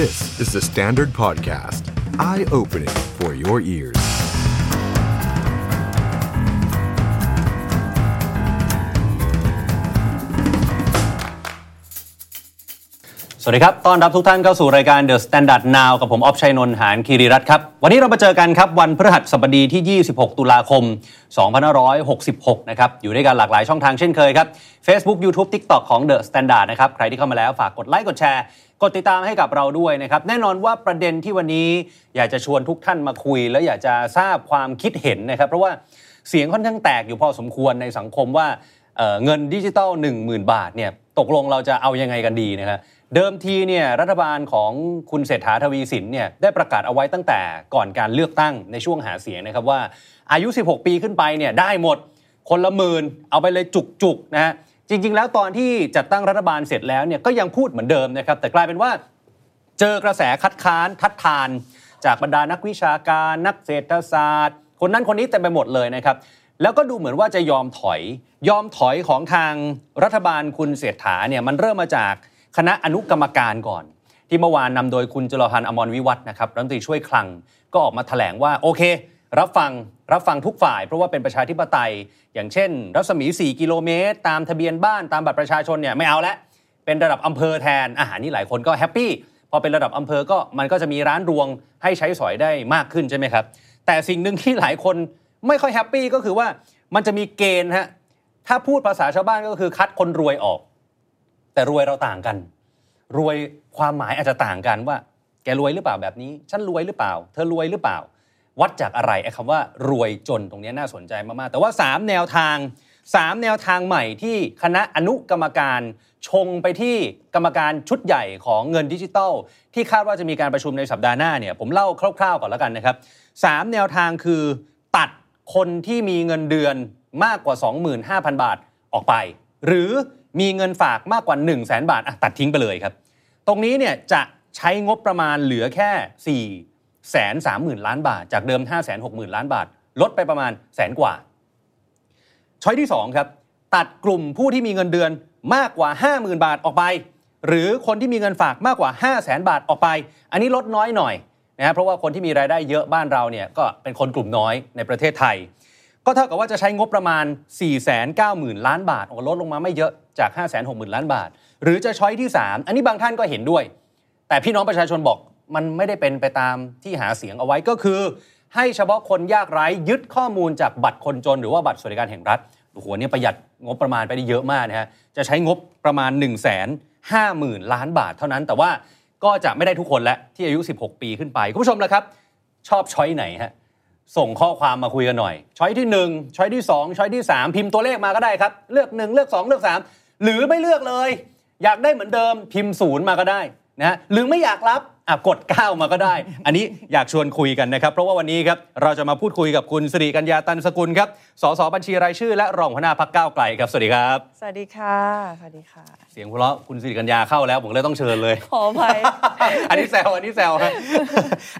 This is the Standard Podcast. Eye-opening for your ears. สวัสดีครับ ต้อนรับทุกท่านเข้าสู่รายการ The Standard Now กับผมออฟชัยนนท์หานคีรีรัตน์ครับ วันนี้เรามาเจอกันครับ วันพฤหัสบดีที่ 26 ตุลาคม 2566 นะครับ อยู่ด้วยกันหลากหลายช่องทางเช่นเคยครับ Facebook YouTube TikTok ของ The Standard นะครับ ใครที่เข้ามาแล้วฝากกดไลค์ กดแชร์ กดติดตามให้กับเราด้วยนะครับแน่นอนว่าประเด็นที่วันนี้อยากจะชวนทุกท่านมาคุย และอยากจะทราบความคิดเห็นนะครับ เพราะว่าเสียงค่อนข้างแตกอยู่พอสมควรในสังคมว่าเเงินดิจิตอล10,000 บาทเนี่ยตกลงเราจะเอายังไงกันดีนะครับเดิมทีเนี่ยรัฐบาลของคุณเศรษฐาทวีสินเนี่ยได้ประกาศเอาไว้ตั้งแต่ก่อนการเลือกตั้งในช่วงหาเสียงนะครับว่าอายุ 16 ปีขึ้นไปเนี่ยได้หมดคนละหมื่นเอาไปเลยจุกๆนะฮะ จริง ๆ แล้วตอนที่จัดตั้งรัฐบาลเสร็จแล้วเนี่ยก็ยังพูดเหมือนเดิมนะครับ แต่กลายเป็นว่าเจอกระแสคัดค้านทัดทาน จากบรรดานักวิชาการ นักเศรษฐศาสตร์ คนนั้นคนนี้เต็มไปหมดเลยนะครับ แล้วก็ดูเหมือนว่าจะยอมถอยยอมถอยของทางรัฐบาลคุณเศรษฐาเนี่ยมันเริ่มมาจากคณะอนุกรรมการก่อน ที่เมื่อวานนำโดยคุณจุลพันธ์อมรวิวัฒน์นะครับรัฐมนตรีช่วยคลังก็ออกมาแถลงว่าโอเค รับฟังรับฟังทุกฝ่าย เพราะว่าเป็นประชาธิปไตย อย่างเช่น รัศมี 4 กิโลเมตร ตามทะเบียนบ้านตามบัตรประชาชนเนี่ยไม่เอาละเป็นระดับอำเภอแทนอ่าอันนี้หลายคนก็ happy พอเป็นระดับอำเภอก็มันก็จะมีร้านรวงให้ใช้สอยได้มากขึ้นใช่ไหมครับ แต่สิ่งหนึ่งที่หลายคนไม่ค่อย happy ก็คือว่ามันจะมีเกณฑ์ฮะถ้าพูดภาษาชาวบ้านก็คือคัดคนรวยออก แต่รวยเราต่างกัน รวยความหมายอาจจะต่างกันว่า แกรวยหรือเปล่าแบบนี้ ฉันรวยหรือเปล่า เธอรวยหรือเปล่า วัดจากอะไรไอ้คำว่ารวยจนตรงนี้น่าสนใจมากๆ แต่ว่า 3 แนวทาง 3 แนวทางใหม่ที่คณะอนุกรรมการชงไปที่กรรมการชุดใหญ่ของเงินดิจิทัลที่คาดว่าจะมีการประชุมในสัปดาห์หน้าเนี่ยผมเล่าคร่าวๆก่อนแล้วกันนะครับ3แนวทางคือตัดคนที่มีเงินเดือนมากกว่า 25,000 บาทออกไป หรือมีเงินฝากมากกว่า 1 0 0 0 0แบาทตัดทิ้งไปเลยครับ ตรงนี้เนี่ยจะใช้งบประมาณเหลือแค่ 4 3 0 0 0 0ล้านบาท จากเดิม5 6 0 0 0 0ล้านบาท ลดไปประมาณแสนกว่า ช้อยที่2ครับตัดกลุ่มผู้ที่มีเงินเดือนมากกว่า 50,000 บาทออกไป หรือคนที่มีเงินฝากมากกว่า 5 0 0 0 0 0บาทออกไป อันนี้ลดน้อยหน่อยนะครับเพราะว่าคนที่มีรายได้เยอะบ้านเราเนี่ยก็เป็นคนกลุ่มน้อยในประเทศไทย ก็เท่ากับว่าจะใช้งบประมาณ 490,000 ล้านบาทโอ้ลดลงมาไม่เยอะจาก 560,000 ล้านบาท หรือจะช้อยที่ 3 อันนี้บางท่านก็เห็นด้วย แต่พี่น้องประชาชนบอก มันไม่ได้เป็นไปตามที่หาเสียงเอาไว้ก็คือ ให้เฉพาะคนยากไร้ยึดข้อมูลจากบัตรคนจน หรือว่าบัตรสวัสดิการแห่งรัฐโอ้โหเนี่ยประหยัดงบประมาณไปได้เยอะมากนะฮะจะใช้งบประมาณ 1 5 0 0 0 0 ล้านบาทเท่านั้นแต่ว่าก็จะไม่ได้ทุกคนและที่อายุ 16 ปีขึ้นไป คุณผู้ชมละครับ ชอบช้อยไหนฮะส่งข้อความมาคุยกันหน่อย ช้อยที่ 1 ช้อยที่ 2 ช้อยที่ 3 พิมพ์ตัวเลขมาก็ได้ครับ เลือก 1 เลือก 2 เลือก 3 หรือไม่เลือกเลย อยากได้เหมือนเดิมพิมพ์ศูนย์มาก็ได้นะหรือไม่อยากรับ กด 9 มาก็ได้ อันนี้อยากชวนคุยกันนะครับ เพราะว่าวันนี้ครับเราจะมาพูดคุยกับคุณสิริกัญญาตันสกุลครับสสบัญชีรายชื่อและรองหัวหน้าพักก้าวไกลครับสวัสดีครับ สวัสดีค่ะสวัสดีค่ะ เสียงหัวเราะคุณสิริกัญญาเข้าแล้วผมเลยต้องเชิญเลยขออภัยอันนี้แซวอันนี้แซวฮะ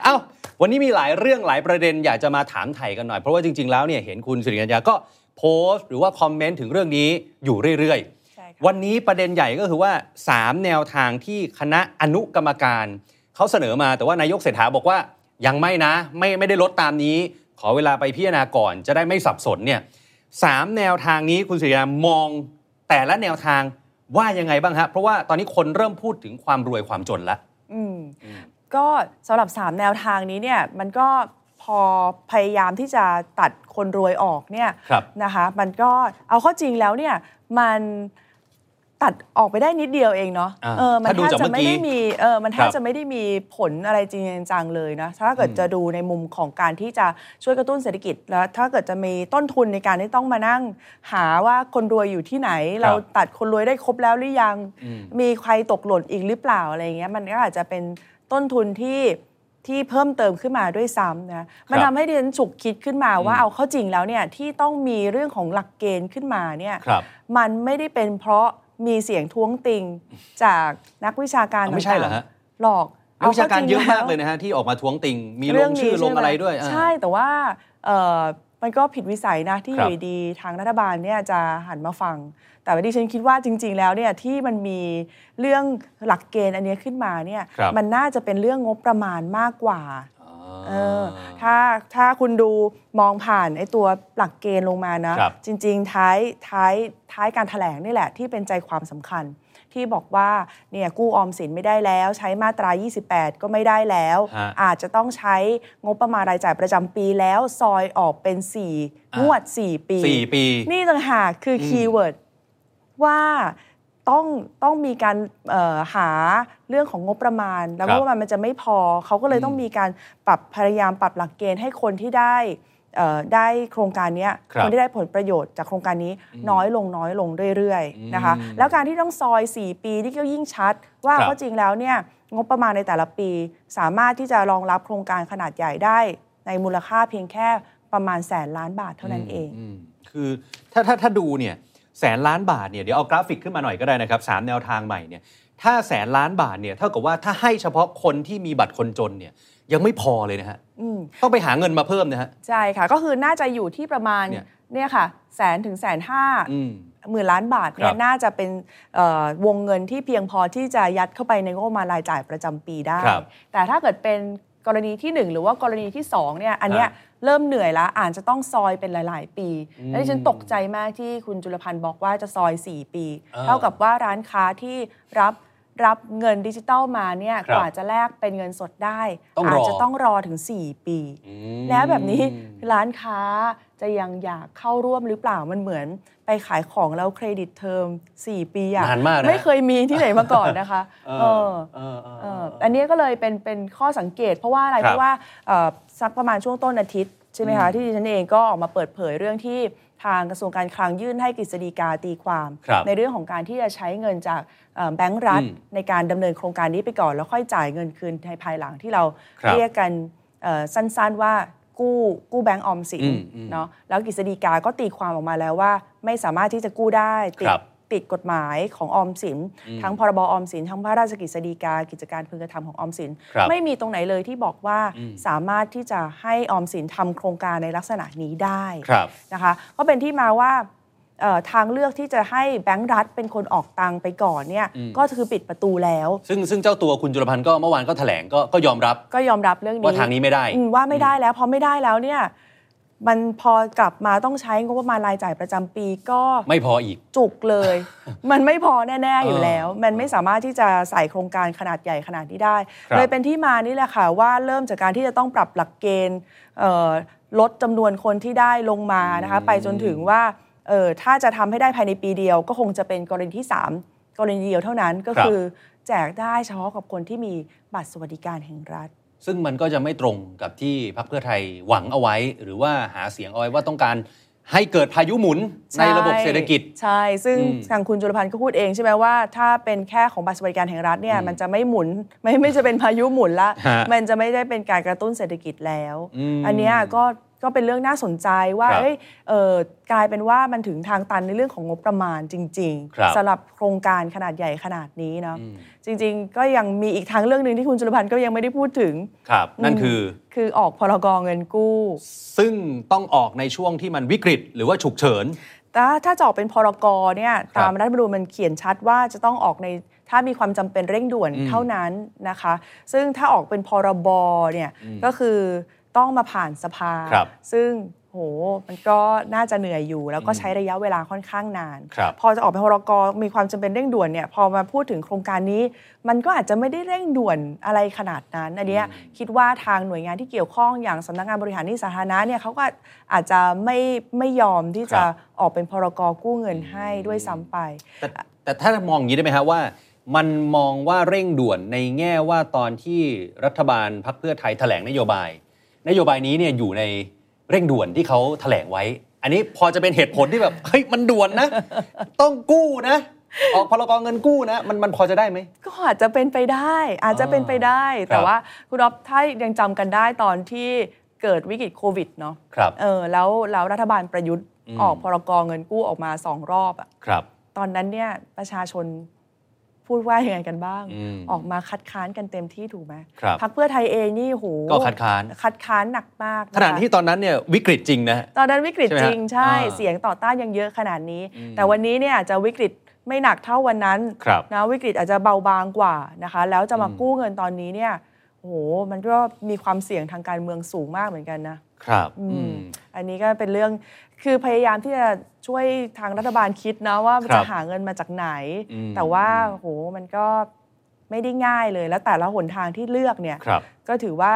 เอ้าวันนี้มีหลายเรื่องหลายประเด็นอยากจะมาถามไทยกันหน่อยเพราะว่าจริงๆแล้วเนี่ยเห็นคุณสิริกัญญาก็โพสต์ หรือว่าคอมเมนต์ถึงเรื่องนี้อยู่เรื่อยใช่ค่ะๆวันนี้ประเด็นใหญ่ก็คือว่า 3 แนวทางที่คณะอนุกรรมการ เขาเสนอมาแต่ว่านายกเศรษฐาบอกว่ายังไม่นะ ไม่ไม่ได้ลดตามนี้ ขอเวลาไปพิจารณาก่อนจะได้ไม่สับสนเนี่ยสามแนวทางนี้คุณสิริกัญญามองแต่ละแนวทางว่ายังไงบ้างฮะเพราะว่าตอนนี้คนเริ่มพูดถึงความรวยความจนแล้วอืมก็สำหรับ 3 แนวทางนี้เนี่ยมันก็พอพยายามที่จะตัดคนรวยออกเนี่ยครับนะคะมันก็เอาเข้อจริงแล้วเนี่ยมัน ตัดออกไปได้นิดเดียวเองเนาะอ่าเออมัถ้าดูแทบจากจะเมื่อไม่กี้ได้มีเออมันแทครับบจะไม่ได้มีผลอะไรจริงจังๆเลยนะถ้าเกิดจะดูในมุมของการที่จะช่วยกระตุ้นเศรษฐกิจแล้วถ้าเกิดจะมีต้นทุนในการที่ต้องมานั่ง หาว่าคนรวยอยู่ที่ไหน เราตัดคนรวยได้ครบแล้วหรือยังอืมมีใครตกหล่นอีกหรือเปล่าอะไรเงี้ยมันก็อาจจะเป็นต้นทุนที่ที่เพิ่มเติมขึ้นมาด้วยซ้ำนะมันทำให้ดิฉันฉุกคิดขึ้นมาว่าอืมเอาเข้าจริงแล้วเนี่ยที่ต้องมีเรื่องของหลักเกณฑ์ขึ้นมาเนี่ยครับมันไม่ได้เป็นเพราะ มีเสียงท้วงติงจากนักวิชาการอ๋อไม่ใช่เหรอฮะต่างๆหรอกนักวิชาการเยอะมากเลยนะนะฮะที่ออกมาท้วงติง มีลเรื่องงนี้ชื่อลงใช่หมอะไรด้วยอ่าใช่แต่ว่าเอ่อมันก็ผิดวิสัยนะที่อครับยู่ดีๆทางรัฐบาลเนี่ยจะหันมาฟัง แต่ว่าดิฉันคิดว่าจริง ๆ แล้วเนี่ยที่มันมีเรื่องหลักเกณฑ์อันเนี้ยขึ้นมาเนี่ยครับมันน่าจะเป็นเรื่องงบประมาณมากกว่าอ๋อ เออถ้าถ้าคุณดูมองผ่านไอ้ตัวหลักเกณฑ์ลงมานะครับจริง ๆ ท้ายท้ายท้ายการถแถลงนี่แหละ ที่เป็นใจความสำคัญ ที่บอกว่าเนี่ยกู้ออมสินไม่ได้แล้ว ใช้มาตรา 28 ก็ไม่ได้แล้วฮะอาจจะต้องใช้งบประมาณรายจ่ายประจำปีแล้วซอยออกเป็น4อะงวด 4 ปีสี่ปี นี่ต่างหากคืออืม keyword ว่า ต้องต้องมีการเอ่อหาเรื่องของงบประมาณ แล้วครับงบประมาณมันจะไม่พอเขาก็เลยต้องมีการปรับพยายามปรับหลักเกณฑ์ให้คนที่ได้เอ่อได้โครงการเนี้ยครับคนที่ได้ผลประโยชน์จากโครงการนี้น้อยลงน้อยลงเรื่อยๆนะคะอืมแล้วการที่ต้องซอย 4 ปีนี่ก็ยิ่งชัด ว่าครับก็จริงแล้วเนี่ยงบประมาณในแต่ละปี สามารถที่จะรองรับโครงการขนาดใหญ่ได้ ในมูลค่าเพียงแค่ประมาณแสนล้านบาทเท่านั้นเองมคือถ้าถ้าถ้าดูเนี่ย แสนล้านบาทเนี่ยเดี๋ยวเอากราฟิกขึ้นมาหน่อยก็ได้นะครับสามแนวทางใหม่เนี่ยถ้าแสนล้านบาทเนี่ยเท่ากับว่าถ้าให้เฉพาะคนที่มีบัตรคนจนเนี่ยยังไม่พอเลยนะฮะอืมต้องไปหาเงินมาเพิ่มนะฮะใช่ค่ะ ก็คือน่าจะอยู่ที่ประมาณเนี่ยเนี่ยค่ะแสนถึงแสนห้าอืมหมื่นล้านบาทเนี่ครัยบน่าจะเป็นเอ่อวงเงินที่เพียงพอที่จะยัดเข้าไปในงบประมาณรายจ่ายประจำปีได้ครับแต่ถ้าเกิดเป็นกรณีที่ 1 หรือว่ากรณีที่2เนี่ยอันเนี้ยฮะ เริ่มเหนื่อยแล้วอาจจะต้องซอยเป็นหลาย ๆ ปีอืมและดิฉันตกใจมากที่คุณจุลพันธ์บอกว่าจะซอย 4 ปีเออเท่ากับว่าร้านค้าที่รับรับเงินดิจิตอลมาเนี่ยครับกว่าจะแลกเป็นเงินสดได้ต้องรออาจจะต้องรอถึง 4 ปีอือืมแล้วแบบนี้ร้านค้าจะยังอยากเข้าร่วมหรือเปล่ามันเหมือนไปขายของแล้ว credit term 4 ปีอะนานมากนะไม่เคยมีที่ไหนมาก่อนนะคะเอเอออเออเออเอออันนี้ก็เลยเป็นเป็นข้อสังเกต เพราะว่าอะไรครับเพราะว่าเอ่อ สักประมาณช่วงต้นอาทิตย์ใช่ไหมคะอืมที่ดิฉันเองก็ออกมาเปิดเผยเรื่องที่ทางกระทรวงการคลังยื่นให้กฤษฎีกาตีความครับในเรื่องของการที่จะใช้เงินจากเอ่อแบงก์รัฐอืมในการดำเนินโครงการนี้ไปก่อน แล้วค่อยจ่ายเงินคืนในภายหลังที่เราครับเรียกกันเอ่อสั้นๆว่ากู้กู้แบงก์ออมสินอืมอืมเนาะแล้วกฤษฎีกาก็ตีความออกมาแล้วว่า ไม่สามารถที่จะกู้ได้ติดครับ ติดกฎหมายของออมสิน ทั้งพรบออมสิน ทั้งพระราชกฤษฎีกากิจการพึงกระทำของออมสินครับไม่มีตรงไหนเลยที่บอกว่าอืมสามารถที่จะให้ออมสินทำโครงการในลักษณะนี้ได้ครับนะคะก็เป็นที่มาว่าเอ่อทางเลือกที่จะให้แบงก์รัฐเป็นคนออกตังค์ไปก่อนเนี่ยอืมก็คือปิดประตูแล้ว ซึ่งซึ่งเจ้าตัวคุณจุลพันธ์ก็เมื่อวานก็แถลงก็ก็ยอมรับก็ยอมรับเรื่องนี้ว่าทางนี้ไม่ได้อืมว่าไม่ได้แล้วพอไม่ได้แล้วเนี่ย มันพอกลับมาต้องใช้งบประมาณรายจ่ายประจำปีก็ไม่พออีกจุกเลย มันไม่พอแน่ๆอยู่เออแล้ว มันไม่สามารถที่จะใส่โครงการขนาดใหญ่ขนาดนี้ได้ครับเลยเป็นที่มานี่แหละค่ะว่าเริ่มจากการที่จะต้องปรับหลักเกณฑ์เอ่อลดจำนวนคนที่ได้ลงมานะคะไปจนถึงว่าเออถ้าจะทำให้ได้ภายในปีเดียว ก็คงจะเป็นกรณีที่ 3 กรณีเดียวเท่านั้นก็ครับคือ แจกได้เฉพาะกับคนที่มีบัตรสวัสดิการแห่งรัฐ ซึ่งมันก็จะไม่ตรงกับที่พรรคเพื่อไทยหวังเอาไว้ หรือว่าหาเสียงเอาไว้ว่าต้องการให้เกิดพายุหมุนในระบบเศรษฐกิจ ใช่ ซึ่งอืมทางคุณจุลพันธ์ก็พูดเองใช่ไหมว่าถ้าเป็นแค่ของบัตรสวัสดิการแห่งรัฐเนี่ยมันจะไม่หมุนไม่ไม่จะเป็นพายุหมุนละฮะมันจะไม่ได้เป็นการกระตุ้นเศรษฐกิจแล้วอืมอันเนี้ยก็ ก็เป็นเรื่องน่าสนใจว่าครับเอ้ยเออกลายเป็นว่ามันถึงทางตันในเรื่องของงบประมาณจริงครับๆสำหรับโครงการขนาดใหญ่ขนาดนี้เนาะอืมจริง ๆ ก็ยังมีอีกทางเรื่องหนึ่งที่คุณจุลพันธ์ก็ยังไม่ได้พูดถึงครับ นั่นคือคือออกพรกเงินกู้ ซึ่งต้องออกในช่วงที่มันวิกฤต หรือว่าฉุกเฉินแต่ถ้าจะออกเป็นพรกเนี่ยครับตามรัฐธรรมนูญมันเขียนชัดว่าจะต้องออกในถ้ามีความจำเป็นเร่งด่วนอืมเท่านั้นนะคะ ซึ่งถ้าออกเป็นพรบเนี่ยอืมก็คือ ต้องมาผ่านสภาครับซึ่งโหมันก็น่าจะเหนื่อยอยู่ แล้วก็ใช้ระยะเวลาค่อนข้างนานครับพอจะออกเป็นพรกมีความจำเป็นเร่งด่วนเนี่ยพอมาพูดถึงโครงการนี้ มันก็อาจจะไม่ได้เร่งด่วนอะไรขนาดนั้นอันเนี้ยคิดว่าทางหน่วยงานที่เกี่ยวข้องอย่างสำนักงานบริหารหนี้สาธารณะเนี่ยเขาก็อาจจะไม่ไม่ยอมที่จะครับออกเป็นพรกกู้เงินให้ด้วยซ้ำไป แต่แต่ถ้ามองอย่างนี้ได้ไหมครับว่ามันมองว่าเร่งด่วนในแง่ว่าตอนที่รัฐบาลพรรคเพื่อไทยแถลงนโยบาย นโยบายนี้เนี่ยอยู่ในเร่งด่วนที่เขาแถลงไว้ อันนี้พอจะเป็นเหตุผลที่แบบเฮ้ยมันด่วนนะ ต้องกู้นะ ออกพรกเงินกู้นะ มันมันพอจะได้ไหม ก็อาจจะเป็นไปได้ อาจจะเป็นไปได้ครับแต่ว่าคุณอ๊อฟถ้ายังจำกันได้ตอนที่เกิดวิกฤตโควิดเนาะครับเออแล้วแล้วรัฐบาลประยุทธ์อืมออกพรกเงินกู้ออกมาสองรอบอะครับ ตอนนั้นเนี่ยประชาชน พูดว่ายังไงกันบ้างอืมออกมาคัดค้านกันเต็มที่ถูกไหมครับพักเพื่อไทยเองนี่โหก็คัดค้านคัดค้านหนักมากขณะที่ตอนนั้นเนี่ยวิกฤตจริงนะตอนนั้นวิกฤตใช่ไหมจฮะริงใช่อ่าเสียงต่อต้านยังเยอะขนาดนี้อืมแต่วันนี้เนี่ยจะวิกฤตไม่หนักเท่าวันนั้นครับนะวิกฤตอาจจะเบาบางกว่านะคะ แล้วจะมาอืมกู้เงินตอนนี้เนี่ยโอ้โหมันก็มีความเสี่ยงทางการเมืองสูงมากเหมือนกันนะครับอืมอืมอันนี้ก็เป็นเรื่อง คือพยายามที่จะช่วยทางรัฐบาลคิดนะว่าครับจะหาเงินมาจากไหนอืมแต่ว่าโอ้โหมันก็ไม่ได้ง่ายเลย แล้วแต่ละหนทางที่เลือกเนี่ยครับก็ถือว่า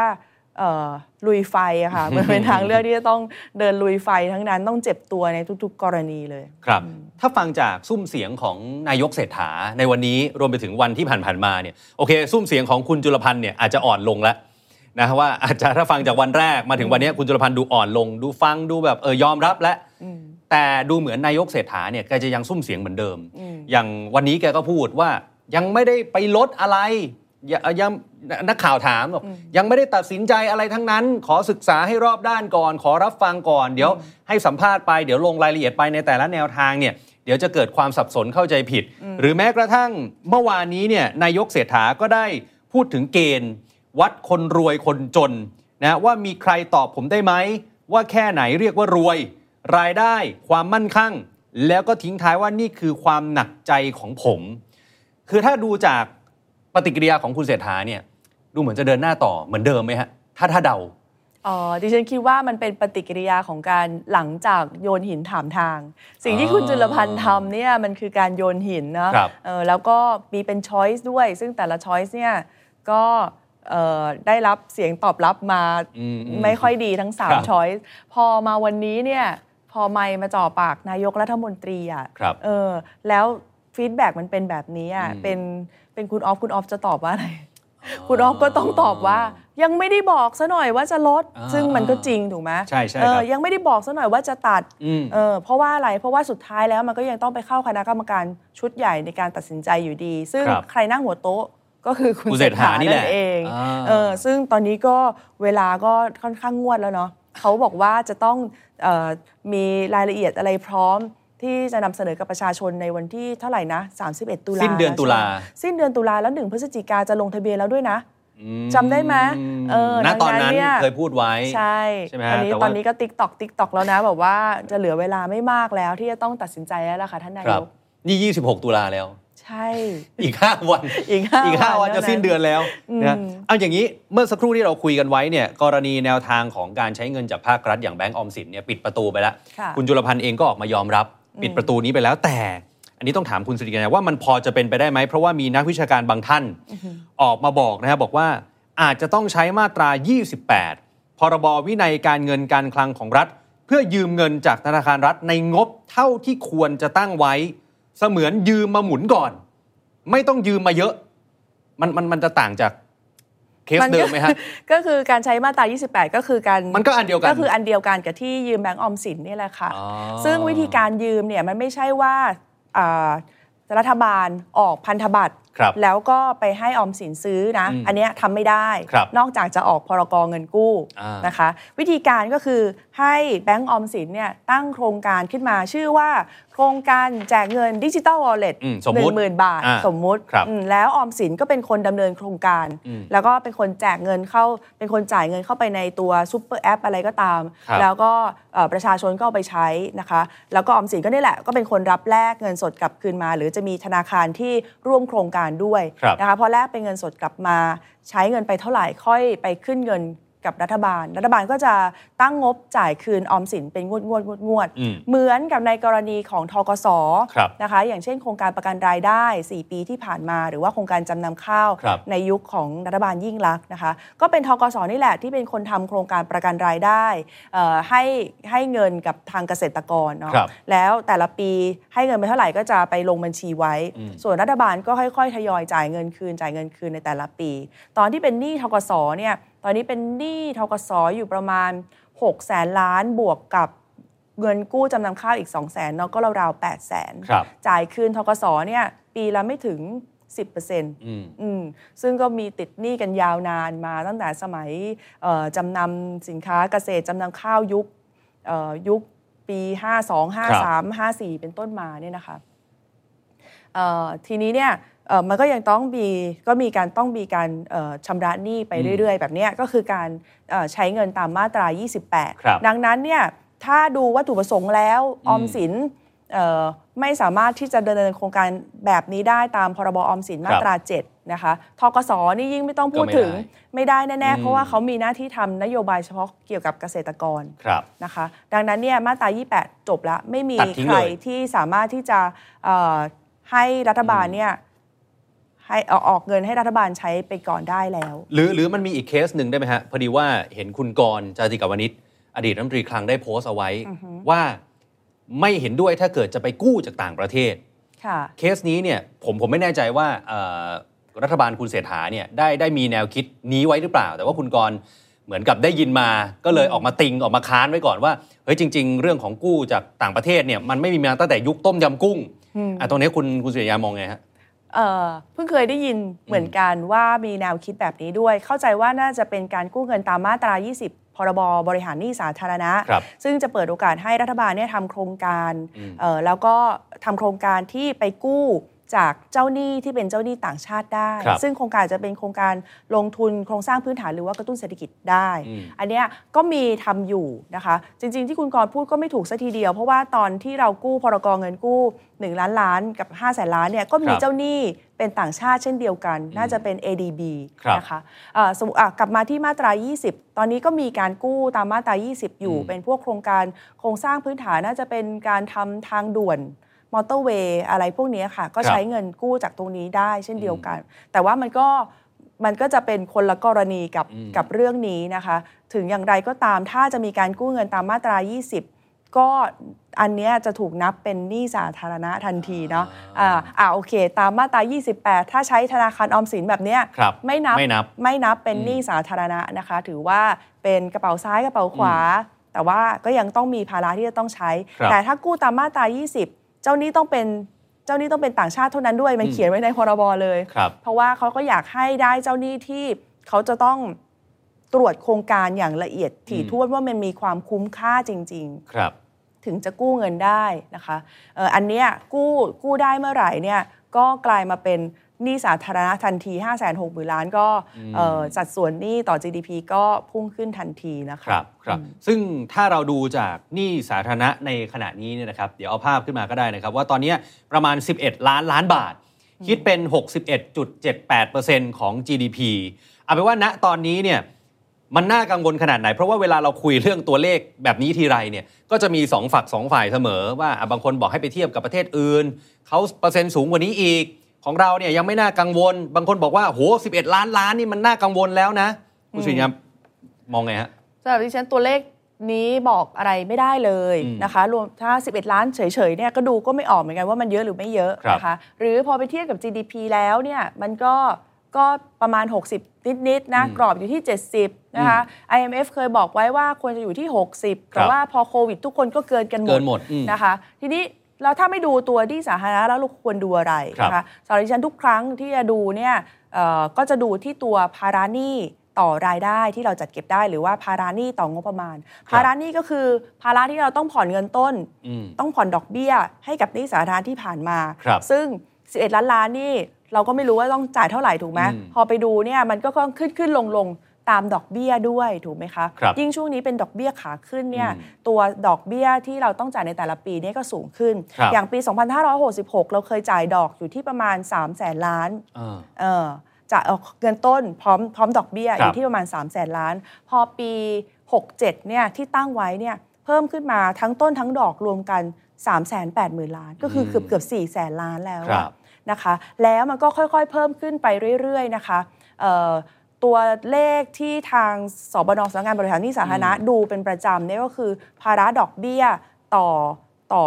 เอ่อลุยไฟอะค่ะมันเป็นทางเลือกที่จะต้องเดินลุยไฟทั้งนั้นต้องเจ็บตัวในทุก ๆ กรณีเลยครับ ถ้าฟังจากซุ้มเสียงของนายกเศรษฐาในวันนี้รวมไปถึงวันที่ผ่านๆมาเนี่ยโอเคซุ้มเสียงของคุณจุลพันธ์เนี่ยอาจจะอ่อนลงแล้ว นะว่าอาจจะถ้าฟังจากวันแรกมาถึงวันนี้คุณจุลพันธ์ดูอ่อนลง ดูฟังดูแบบเออยอมรับแล้วแต่ดูเหมือนนายกเศรษฐาเนี่ยแกจะยังซุ้มเสียงเหมือนเดิม อย่างวันนี้แกก็พูดว่ายังไม่ได้ไปลดอะไรอย่ายังนักข่าวถามบอกยังไม่ได้ตัดสินใจอะไรทั้งนั้น ขอศึกษาให้รอบด้านก่อน ขอรับฟังก่อน เดี๋ยวให้สัมภาษณ์ไปเดี๋ยวลงรายละเอียดไปในแต่ละแนวทางเนี่ยเดี๋ยวจะเกิดความสับสนเข้าใจผิด หรือแม้กระทั่งเมื่อวานนี้เนี่ยนายกเศรษฐาก็ได้พูดถึงเกณฑ์ วัดคนรวยคนจนนะว่ามีใครตอบผมได้ไหม ว่าแค่ไหนเรียกว่ารวย รายได้ความมั่นคั่งแล้วก็ทิ้งท้ายว่านี่คือความหนักใจของผม คือถ้าดูจากปฏิกิริยาของคุณเศรษฐาเนี่ยดูเหมือนจะเดินหน้าต่อเหมือนเดิมไหมฮะถ้าถ้าเดาอ๋อดิฉันคิดว่ามันเป็นปฏิกิริยาของการหลังจากโยนหินถามทาง สิ่งที่คุณอ่าจุลพันธ์ทำเนี่ยมันคือการโยนหินนะครับเออแล้วก็มีเป็น choice ด้วย ซึ่งแต่ละ choice เนี่ยก็เอ่อ ได้รับเสียงตอบรับมาอืมอืมไม่ค่อยดีทั้งครับ3 choice พอมาวันนี้เนี่ยพอไมค์มาจ่อปากนายกรัฐมนตรีอะครับเออแล้ว feedback มันเป็นแบบนี้อะอืมเป็นเป็นคุณออฟคุณออฟจะตอบว่าอะไร คุณออฟก็ต้องตอบว่า ยังไม่ได้บอกซะหน่อยว่าจะลดอ่าซึ่งมันก็จริงถูกไหมใช่ใช่เออครับยังไม่ได้บอกซะหน่อยว่าจะตัดอืมเออเพราะว่าอะไรเพราะว่าสุดท้ายแล้วมันก็ยังต้องไปเข้าคณะกรรมการชุดใหญ่ในการตัดสินใจอยู่ดี ซึ่งครับใครนั่งหัวโต๊ะ ก็คือคุณคุณเศเศรษฐานี่นั่แหละนั่นเองอ่าเออซึ่งตอนนี้ก็เวลาก็ค่อนข้างงวดแล้วเนาะเขาบอกว่าจะต้องเออมีรายละเอียดอะไรพร้อมที่จะนำเสนอกับประชาชนในวันที่เท่าไหร่นะ 31 ตุลาสิ้นเดือนตุลาใช่ไหมสิ้นเดือนตุลาแล้วหนึ่งพฤศจิกาจะลงทะเบียนแล้วด้วยนะจำได้ไหมเออณตอนนั้นดังนั้นเนี่ยเคยพูดไว้ ใช่ใช่ไหมฮะตอนนี้แต่ว่าตอนนี้ก็ tick tock tick tock แล้วนะแบบว่าจะเหลือเวลาไม่มากแล้วที่จะต้องตัดสินใจแล้วล่ะค่ะท่านนาครัยบกนี่ 26 ตุลาแล้ว ใช่ อีก 5 วัน อีกห้าอีกห้าวัวันนจะเท่านั้นสิ้นเดือนแล้วนะอืมเอาอย่างนี้เมื่อสักครู่ที่เราคุยกันไว้เนี่ยกรณีแนวทางของการใช้เงินจากภาครัฐอย่างแบงก์ออมสินเนี่ยปิดประตูไปแล้วค่ะคุณจุลพันธ์เองก็ออกมายอมรับ ปิดประตูนี้ไปแล้วแต่ อันนี้ต้องถามคุณสิริกัญญาว่ามันพอจะเป็นไปได้ไหมเพราะว่ามีนักวิชาการบางท่านออกมาบอกนะครับบอกว่าอาจจะต้องใช้มาตรา 28 พรบวินัยการเงินการคลังของรัฐ เพื่อยืมเงินจากธนาคารรัฐในงบเท่าที่ควรจะตั้งไว้ เสมือนยืมมาหมุนก่อน ไม่ต้องยืมมาเยอะ มันมันมันจะต่างจากเคสมันก็เดิมไหมฮะก็คือการใช้มาตรา 28 ก็คือการมันก็อันเดียวกันก็คืออันเดียวกันกับที่ยืมแบงก์ออมสินนี่แหละค่ะอ๋อซึ่งวิธีการยืมเนี่ยมันไม่ใช่ว่าอ่ารัฐบาลออกพันธบัตรครับ แล้วก็ไปให้ออมสินซื้อนะอืมอันเนี้ยทำไม่ได้ครับนอกจากจะออกพ.ร.ก.เงินกู้อ่านนะคะ วิธีการก็คือให้แบงก์ออมสินเนี่ยตั้งโครงการขึ้นมาชื่อว่า โครงการแจกเงินดิจิ t a ลวอลเล็ตอืมสมหมุนึ่ติงหมื่นบาทอ่าสมมุติครับอืมแล้วออมสินก็เป็นคนดำเนินโครงการอืมแล้วก็เป็นคนแจกเงินเข้าเป็นคนจ่ายเงินเข้าไปในตัวซูเปอร์แอปอะไรก็ตามครับแล้วก็เอ่อประชาชนก็เอาไปใช้นะคะ แล้วก็ออมสินก็นี่แหละก็เป็นคนรับแลกเงินสดกลับคืนมา หรือจะมีธนาคารที่ร่วมโครงการด้วยครับนะคะพอแลกเป็นเงินสดกลับมา ใช้เงินไปเท่าไหร่ค่อยไปขึ้นเงิน กับรัฐบาล รัฐบาลก็จะตั้งงบจ่ายคืนออมสินเป็นงวดงวดงวดงวดอืมเหมือนกับในกรณีของทกสครับนะคะ อย่างเช่นโครงการประกันรายได้ 4 ปีที่ผ่านมา หรือว่าโครงการจำนำข้าวครับในยุคของรัฐบาลยิ่งลักษณ์นะคะ ก็เป็นทกสนี่แหละที่เป็นคนทำโครงการประกันรายได้เอ่อให้ให้เงินกับทางเกษตรกรเนาะครับแล้วแต่ละปีให้เงินไปเท่าไหร่ก็จะไปลงบัญชีไว้อืมส่วนรัฐบาลก็ค่อยๆทยอยจ่ายเงินคืนจ่ายเงินคืนในแต่ละปี ตอนที่เป็นหนี้ทกสเนี่ย ตอนนี้เป็นหนี้ทกสอยู่ประมาณ6แสนล้านบวกกับเงินกู้จำนำข้าวอีก 2 0 0แสนเนาะก็ราวๆ8แสนครับจ่ายคืนทกสเนี่ยปีละไม่ถึง 10%อืมอืมซึ่งก็มีติดหนี้กันยาวนานมาตั้งแต่สมัยเอ่อจำนำสินค้าเกษตรจำนำข้าวยุคเอ่อยุคปี 52 53 54 เป็นต้นมาเนี่ยนะคะเอ่อทีนี้เนี่ยเอ่อ มันก็ยังต้องมีก็มีการต้องมีการเอ่อชำระหนี้ไปเรื่อย ๆ แบบเนี้ยก็คือการเอ่อใช้เงินตามมาตราครับ28 ดังนั้นเนี่ยถ้าดูวัตถุประสงค์แล้วออมสินเอ่อไม่สามารถที่จะดำเนินโครงการแบบนี้ได้ตามพรบออมสินมาตรา 7 นะคะทกสนี่ยิ่งไม่ต้องพูดถึงก็ไม่ได้ไม่ได้แน่อืๆมเพราะว่าเขามีหน้าที่ทำนโยบายเฉพาะเกี่ยวกับเกษตรกรครับนะคะ ดังนั้นเนี่ยมาตรา 28 จบแล้ว ไม่มีตัดทิ้งใครเลยที่สามารถที่จะเอ่อให้รัฐบาลเนี่ย ให้เอาออกเงินให้รัฐบาลใช้ไปก่อนได้แล้ว หรือหรือมันมีอีกเคสหนึ่งได้ไหมฮะ พอดีว่าเห็นคุณกรณ์จาติกาวนิชอดีตรัฐมนตรีคลังได้โพสต์เอาไว้ ว่าไม่เห็นด้วยถ้าเกิดจะไปกู้จากต่างประเทศค่ะเคสนี้เนี่ยผมผมไม่แน่ใจว่าเอ่อรัฐบาลคุณเศรษฐาเนี่ยได้ได้มีแนวคิดนี้ไว้หรือเปล่า แต่ว่าคุณกรณ์เหมือนกับได้ยินมา ก็เลยออกมาติงออกมาค้านไว้ก่อนว่าเฮ้ยจริง ๆ เรื่องของกู้จากต่างประเทศเนี่ยมันไม่มีมาตั้งแต่ยุคต้มยำกุ้งอะตรงนี้คุณคุณสุริยามองไงฮะ เอ่อเพิ่งเคยได้ยินเหมือนกันว่ามีแนวคิดแบบนี้ด้วย เข้าใจว่าน่าจะเป็นการกู้เงินตามมาตรา 20พรบบริหารหนี้สาธารณะครับซึ่งจะเปิดโอกาสให้รัฐบาลเนี่ยทำโครงการอืมเอ่อแล้วก็ทำโครงการที่ไปกู้ จากเจ้าหนี้ที่เป็นเจ้าหนี้ต่างชาติได้ครับซึ่งโครงการจะเป็นโครงการลงทุนโครงสร้างพื้นฐานหรือว่ากระตุ้นเศรษฐกิจได้อืมอันเนี้ยก็มีทำอยู่นะคะ จริง ๆ ที่คุณกรณ์พูดก็ไม่ถูกสัทีเดียว เพราะว่าตอนที่เรากู้พรกเงินกู้ 1 ล้านล้านกับ5้าแสนล้านเนี่ยก็มีครับเจ้าหนี้เป็นต่างชาติเช่นเดียวกัน น่าจะเป็น ADB ครับนะคะเอ่อสมมุติอะกลับมาที่มาตรา 20 ตอนนี้ก็มีการกู้ตามมาตรา 20 อยู่อืมเป็นพวกโครงการโครงสร้างพื้นฐานน่าจะเป็นการทำทางด่วน มอเตอร์เวย์อะไรพวกนี้ค่ะ ก็ครับใช้เงินกู้จากตรงนี้ได้เช่นเดียวกัน แต่ว่ามันก็มันก็จะเป็นคนละกรณีกับอืมกับเรื่องนี้นะคะ ถึงอย่างไรก็ตามถ้าจะมีการกู้เงินตามมาตรา 20ก็อันเนี้ยจะถูกนับเป็นหนี้สาธารณะทันทีเนาะอ่าอ่าโอเค ตามมาตรา 28 ถ้าใช้ธนาคารออมสินแบบเนี้ยครับไม่นับไม่นับไม่นับเป็นอืมหนี้สาธารณะนะคะ ถือว่าเป็นกระเป๋าซ้ายกระเป๋าขวา แต่ว่าก็ยังต้องมีภาระที่จะต้องใช้ครับแต่ถ้ากู้ตามมาตรา 20 เจ้าหนี้ต้องเป็นเจ้าหนี้ต้องเป็นต่างชาติเท่านั้นด้วยมันอืมเขียนไว้ในพรบเลยครับเพราะว่าเขาก็อยากให้ได้เจ้าหนี้ที่เขาจะต้องตรวจโครงการอย่างละเอียดถี่อืมถ้วนว่ามันมีความคุ้มค่าจริง ๆ ครับ ถึงจะกู้เงินได้นะคะเอ่ออันเนี้ยกู้กู้ได้เมื่อไหร่เนี่ยก็กลายมาเป็น หนี้สาธารณะทันที 5 6 0 0 0 0 ล้านก็เอ่อสัดส่วนหนี้ต่อ GDP ก็พุ่งขึ้นทันทีนะคะครับครับ ซึ่งถ้าเราดูจากหนี้สาธารณะในขณะนี้เนี่ยนะครับ เดี๋ยวเอาภาพขึ้นมาก็ได้นะครับ ว่าตอนนี้ประมาณ 11 ล้านล้านบาท คิดเป็น 61.78%ของ GDP เอาเป็นว่าณตอนนี้เนี่ยมันน่ากังวลขนาดไหน เพราะว่าเวลาเราคุยเรื่องตัวเลขแบบนี้ทีไรเนี่ยก็จะมี 2 ฝัก 2 ฝ่ายเสมอ ว่าอะบางคนบอกให้ไปเทียบกับประเทศอื่นเขาเปอร์เซ็นต์สูงกว่านี้อีก ของเราเนี่ยยังไม่น่ากังวล บางคนบอกว่าโห11 ล้านล้านนี่มันน่ากังวลแล้วนะคุณสุริยามมองไงฮะสำหรับดิฉันตัวเลขนี้บอกอะไรไม่ได้เลยอืมนะคะ รวมถ้า 11 ล้านเฉยๆเนี่ยก็ดูก็ไม่ออกเหมือนกันว่ามันเยอะหรือไม่เยอะครับนะคะหรือพอไปเทียบกับ GDP แล้วเนี่ยมันก็ก็ประมาณ 60 นิดๆนะอืมกรอบอยู่ที่ 70 นะคะ IMF เคยบอกไว้ว่าควรจะอยู่ที่ 60ครัแต่บว่าพอโควิดทุกคนก็เกินกันหมเกิดนหมดอืมนะคะ ทีนี้ เราถ้าไม่ดูตัวที่สาธารณะแล้วเราควรดูอะไรครับนะคะสำหรับดิฉันทุกครั้งที่จะดูเนี่ยเอ่อก็จะดูที่ตัวภาระหนี้ต่อรายได้ที่เราจัดเก็บได้หรือว่าภาระหนี้ต่องบประมาณ ภาระหนี้ก็คือภาระที่เราต้องผ่อนเงินต้นอืมต้องผ่อนดอกเบี้ย ให้กับหนี้สาธารณะที่ผ่านมาครับซึ่ง 11 ล้านล้านนี่เราก็ไม่รู้ว่าต้องจ่ายเท่าไหร่ถูกไหมอืมพอไปดูเนี่ยมันก็ขึ้นขึ้นลงลง ตามดอกเบี้ยด้วยถูกไหมคะครับยิ่งช่วงนี้เป็นดอกเบี้ยขาขึ้นเนี่ยอืมตัวดอกเบี้ยที่เราต้องจ่ายในแต่ละปีเนี่ยก็สูงขึ้นครับอย่างปี 2566 เราเคยจ่ายดอกอยู่ที่ประมาณ 3 0 0แสนล้านเออเออจะเอาเงินต้นพร้อมพร้อมดอกเบี้ยครับอยู่ที่ประมาณ 3 0 0แสนล้าน พอปี 67 เนี่ยที่ตั้งไว้เนี่ยเพิ่มขึ้นมาทั้งต้นทั้งดอกรวมกัน 3 8 0 0 0 0 ล้าน ก็คือเกือบเกือบ4แสนล้านแล้วอะครับนะคะ แล้วมันก็ค่อยๆ เพิ่มขึ้นไปเรื่อยๆนะคะเอ่อ ตัวเลขที่ทางสบนสำนักงานบริหารหนี้สาธารณะดูเป็นประจำเนี่ยก็คือ ภาระดอกเบี้ยต่อต่อ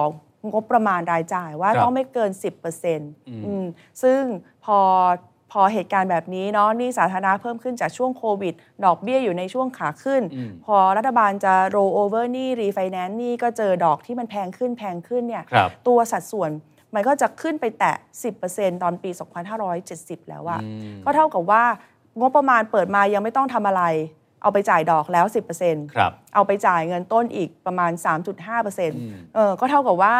งบประมาณรายจ่ายว่าครับต้องไม่เกิน 10%อืมซึ่งพอพอเหตุการณ์แบบนี้เนาะหนี่สาธารณะเพิ่มขึ้นจากช่วงโควิด ดอกเบี้ยอยู่ในช่วงขาขึ้นอืมพอรัฐบาลจะ roll over หนี้ refinance หนี้ก็เจอดอกที่มันแพงขึ้นแพงขึ้นเนี่ยครับตัวสัดส่วนมันก็จะขึ้นไปแตะ 10%ตอนปี 2570 แล้วอะอืมก็เท่ากับว่า งบประมาณเปิดมายังไม่ต้องทำอะไร เอาไปจ่ายดอกแล้ว 10%ครับเอาไปจ่ายเงินต้นอีกประมาณ 3.5%เออก็เท่ากับว่า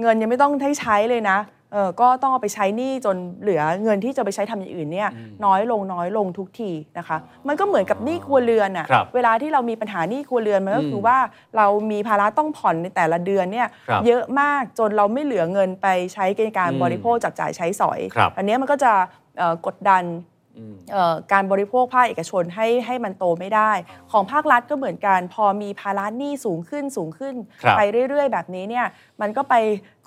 เงินยังไม่ต้องให้ใช้เลยนะเออก็ต้องเอาไปใช้หนี้จนเหลือเงินที่จะไปใช้ทำอย่างอื่นเนี่ยน้อยลงน้อยลงทุกทีนะคะ มันก็เหมือนกับหนี้ครัวเรือนอะครับเวลาที่เรามีปัญหาหนี้ครัวเรือนมันก็คือว่าเรามีภาระต้องผ่อนในแต่ละเดือนเนี่ยครับเยอะมากจนเราไม่เหลือเงินไปใช้ในการอืมบริโภคจับจ่ายใช้สอยครับอันเนี้ยมันก็จะเอ่อกดดันเอ่อ การบริโภคภาคเอกชนให้ให้มันโตไม่ได้ ของภาครัฐก็เหมือนกัน พอมีภาระหนี้สูงขึ้นสูงขึ้นครับไปเรื่อย ๆ แบบนี้เนี่ยมันก็ไป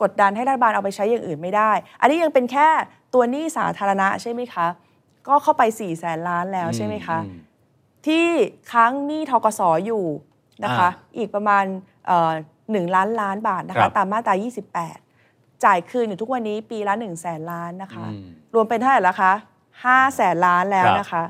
กดดันให้รัฐบาลเอาไปใช้อย่างอื่นไม่ได้ อันนี้ยังเป็นแค่ตัวหนี้สาธารณะใช่ไหมคะ ก็เข้าไป4ี่แสนล้านแล้วใช่ไหมคะอืมที่ค้างหนี้ทกสอยู่นะคะอ่าอีกประมาณหนึ่งล้านล้านบาทนะครัคะบตามมาตรา 28 จ่ายคืนอยู่ทุกวันนี้ปีละ1 0 0 0 0แสนล้านนะคะอืมรวมเป็นเท่าไหร่ละคะ 5แสนล้านแล้วนะคะ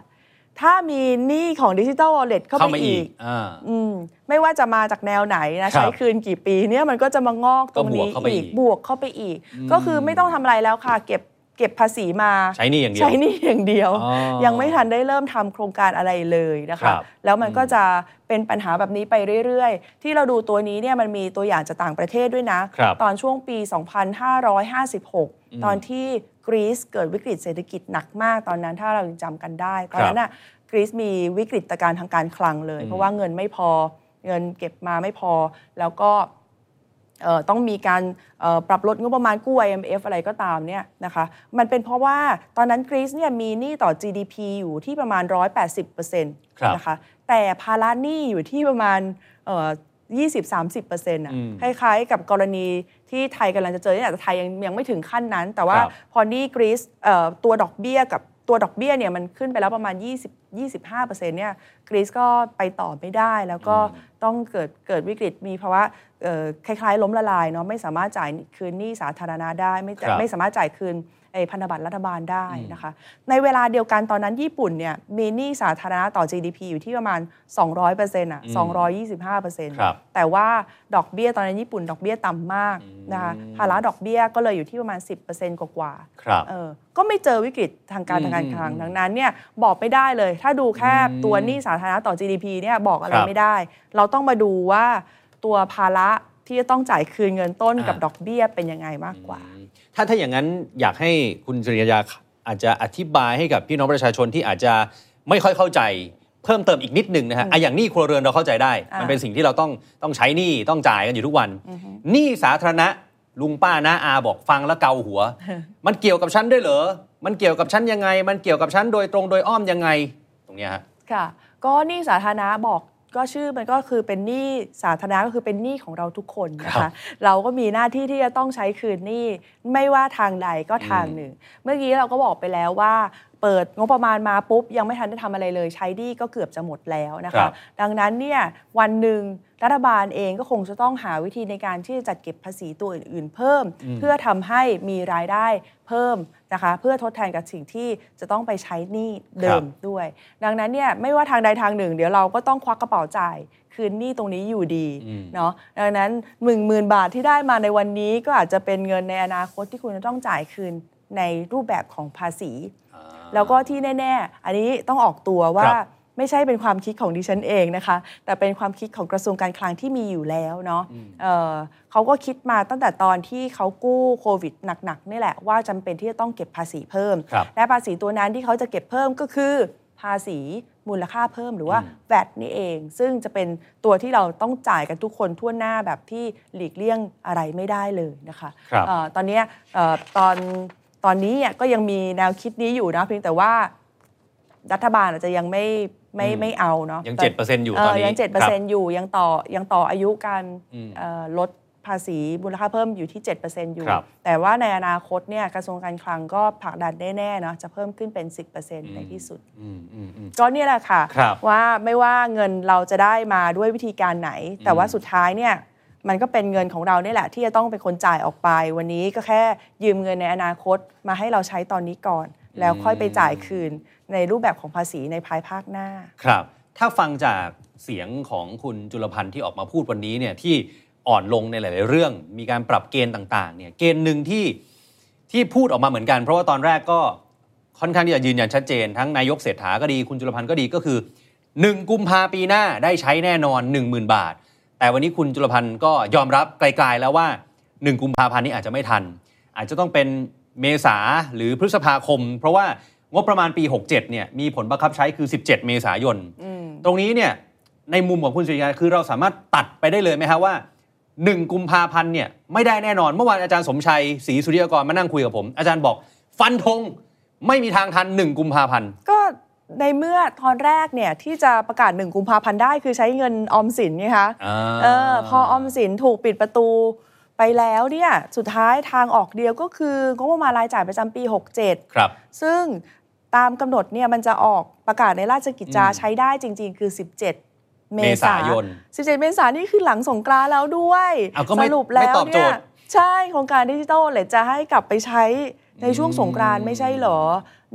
ถ้ามีหนี้ของดิจิ t a ลวอลเล็ตเข้าเข้าไปมาอีอีกกอ่าอืมไม่ว่าจะมาจากแนวไหนนะครับใช้คืนกี่ปีเนี่ยมันก็จะมางอกตรงนี้ก็บวกเข้าไปอีอีกกบวกเข้าไปอีก ก็คือไม่ต้องทำอะไรแล้วค่ะ เก็บเก็บภาษีมาใช้หนี่อย่างเดียวใช้หนี่อย่างเดียวอ๋อยังไม่ทันได้เริ่มทำโครงการอะไรเลยนะครัคะบแล้วมันก็จะเป็นปัญหาแบบนี้ไปเรื่อยๆ ที่เราดูตัวนี้เนี่ยมันมีตัวอย่างจากต่างประเทศด้วยนะครับตอนช่วงปี 2556 ตอนที่ กรีซเกิดวิกฤตเศรษฐกิจหนักมากตอนนั้นถ้าเรายังจำกันได้ ตอนนั้นน่ะกรีซมีวิกฤตการณ์ทางการคลังเลย เพราะว่าเงินไม่พอเงินเก็บมาไม่พอแล้วก็เอ่อต้องมีการเอ่อปรับลดงบประมาณกู้ IMF อะไรก็ตามเนี่ยนะคะมันเป็นเพราะว่าตอนนั้นกรีซเนี่ยมีหนี้ต่อ GDP อยู่ที่ประมาณ 180%นะคะแต่ภาระหนี้อยู่ที่ประมาณ เอ่อ20-30%อะอืมคล้ายๆ กับกรณีที่ไทยกำลังจะเจอนี่แหละแต่ไทยยังยังไม่ถึงขั้นนั้น แต่ว่าครับพอหนี้กรีซเอ่อตัวดอกเบี้ยกับตัวดอกเบี้ยเนี่ยมันขึ้นไปแล้วประมาณ 20 25%เนี่ยกรีซก็ไปต่อไม่ได้ แล้วก็ต้องเกิดเกิดวิกฤตมีภาวะเอ่อคล้ายๆ ล้มละลายเนาะไม่สามารถจ่ายคืนหนี้สาธารณะได้ ไม่จ่ายครับไม่สามารถจ่ายคืนไอ้ พันธบัตรรัฐบาลได้นะคะ ในเวลาเดียวกันตอนนั้นญี่ปุ่นเนี่ยมีหนี้สาธารณะต่อ GDP อยู่ที่ประมาณ 200%อะ225%ครับแต่ว่าดอกเบี้ยตอนนั้นญี่ปุ่นดอกเบี้ยต่ำมากนะคะภาระดอกเบี้ยก็เลยอยู่ที่ประมาณ 10%กว่าๆครับเออก็ไม่เจอวิกฤตทางการอืมทางการคลังดังนั้นเนี่ยบอกไม่ได้เลย ถ้าดูแค่ตัวหนี้สาธารณะต่อ GDP เนี่ยบอกอะไรครับไม่ได้ เราต้องมาดูว่าตัวภาระที่จะต้องจ่ายคืนเงินต้นกับอ่าดอกเบี้ยเป็นยังไงมากกว่า ถ้าถ้าอย่างนั้นอยากให้คุณจริยาอาจจะอธิบายให้กับพี่น้องประชาชนที่อาจจะไม่ค่อยเข้าใจเพิ่มเติมอีกนิดหนึ่งนะฮะอะอย่างหนี้ครัวเรือนเราเข้าใจได้อ่ามัมันเป็นสิ่งที่เราต้องต้องใช้หนี้ต้องจ่ายกันอยู่ทุกวันหนี้สาธารณะลุงป้าน้าอาบอกฟังแล้วเกาหัว มันเกี่ยวกับฉันด้วยเหรอ มันเกี่ยวกับฉันยังไง มันเกี่ยวกับฉันโดยตรงโดยอ้อมยังไง ตรงเนี้ยฮะค่ะ ก็หนี้สาธารณะบอก ก็ชื่อมันก็คือเป็นหนี้สาธารณะก็คือเป็นหนี้ของเราทุกคนนะครัคะบเราก็มีหน้าที่ที่จะต้องใช้คืนหนี้ไม่ว่าทางใดก็ทางหนึ่ง เมื่อกี้เราก็บอกไปแล้วว่าเปิดงบประมาณมาปุ๊บ ยังไม่ทันได้ทำอะไรเลย ใช้หนี้ก็เกือบจะหมดแล้วนะครัคะบดังนั้นเนี่ยวันหนึ่ง รัฐบาลเองก็คงจะต้องหาวิธีในการที่จะจัดเก็บภาษีตัวอื่นๆ เพิ่ม เพื่อทำให้มีรายได้เพิ่มนะคะเพื่อทดแทนกับสิ่งที่จะต้องไปใช้หนี้เดิมด้วย ดังนั้นเนี่ยไม่ว่าทางใดทางหนึ่ง เดี๋ยวเราก็ต้องควักกระเป๋าจ่ายคืนหนี้ตรงนี้อยู่ดีอืมเนาะดังนั้นหมื่นหมื่นบาทที่ได้มาในวันนี้ก็อาจจะเป็นเงินในอนาคตที่คุณจะต้องจ่ายคืนในรูปแบบของภาษี แล้วก็ที่แน่ ๆ อันนี้ต้องออกตัวว่าครับ ไม่ใช่เป็นความคิดของดิฉันเองนะคะ แต่เป็นความคิดของกระทรวงการคลังที่มีอยู่แล้วเนาะเอ่อเขาก็คิดมาตั้งแต่ตอนที่เขากู้โควิดหนักๆนี่แหละว่าจำเป็นที่จะต้องเก็บภาษีเพิ่มครับและภาษีตัวนั้นที่เขาจะเก็บเพิ่มก็คือภาษีมูลค่าเพิ่มหรือว่า VAT นี่เอง ซึ่งจะเป็นตัวที่เราต้องจ่ายกันทุกคนทั่วหน้าแบบที่หลีกเลี่ยงอะไรไม่ได้เลยนะคะครับเอ่อตอนเนี้ยเอ่อตอนตอนนี้เนี่ยก็ยังมีแนวคิดนี้อยู่นะเพียงแต่ว่า รัฐบาลอาจจะยังไม่ไม่อืมไม่เอาเนาะยังแต่7%อยู่ตอนนี้ยังเจ็ดเปอร์ครัเซ็นบต์อยู่ยังต่อยังต่ออายุการอืมเอ่อลดภาษีมูลค่าเพิ่มอยู่ที่ 7%อยู่ครับแต่ว่าในอนาคตเนี่ยกระทรวงการคลังก็ผลักดันแน่ๆเนาะจะเพิ่มขึ้นเป็น 10%ในที่สุดอืมอืมอืมก็เนี่ยแหละค่ะครับว่าไม่ว่าเงินเราจะได้มาด้วยวิธีการไหน แต่ว่าสุดท้ายเนี่ยมันก็เป็นเงินของเราเนี่ยแหละ ที่จะต้องเป็นคนจ่ายออกไป วันนี้ก็แค่ยืมเงินในอนาคตมาให้เราใช้ตอนนี้ก่อน แล้วค่อยไปจ่ายคืน ในรูปแบบของภาษีในภายภาคหน้า ครับ ถ้าฟังจากเสียงของคุณจุลพันธ์ที่ออกมาพูดวันนี้เนี่ยที่อ่อนลงในหลาย ๆ เรื่อง มีการปรับเกณฑ์ต่าง ๆ เนี่ยเกณฑ์หนึ่งที่ที่พูดออกมาเหมือนกัน เพราะว่าตอนแรกก็ค่อนข้างที่จะยืนยันชัดเจน ทั้งนายกเศรษฐาก็ดีคุณจุลพันธ์ก็ดีก็คือ 1 กุมภาปีหน้าได้ใช้แน่นอน 10,000 บาท แต่วันนี้คุณจุลพันธ์ก็ยอมรับไกล ๆ แล้วว่า 1 กุมภาพันธ์นี้อาจจะไม่ทัน อาจจะต้องเป็นเมษาหรือพฤษภาคม เพราะว่า งบประมาณปี 67เนี่ยมีผลบังคับใช้คือ 17 เมษายน ตรงนี้เนี่ยในมุมของคุณสุริยาคือเราสามารถตัดไปได้เลยไหมฮะว่า 1 กุมภาพันธ์เนี่ยไม่ได้แน่นอน เมื่อวานอาจารย์สมชัยศรีสุริยากรมานั่งคุยกับผม อาจารย์บอกฟันธงไม่มีทางทัน 1 กุมภาพันธ์ก็ในเมื่อตอนแรกเนี่ยที่จะประกาศหนึ่งกุมภาพันธ์ได้คือใช้เงินออมสินไงคะอ่าเออพอออมสินถูกปิดประตูไปแล้วเนี่ยสุดท้ายทางออกเดียวก็คืองบประมาณรายจ่ายประจำปี 67 ครับ ซึ่ง ตามกำหนดเนี่ยมันจะออกประกาศในราชกิจจาอืมใช้ได้จริง ๆ คือ 17เมเมษาษายน 17 เมษายนนี่คือหลังสงกรานต์แล้วด้วยอ้าวก็ไม่สรุปแล้วไม่ตอบโจเนี่ทยย์ใช่โครงการดิจิทัลเลยจะให้กลับไปใช้ในช่วงสงกรานต์ไม่ใช่เหรอ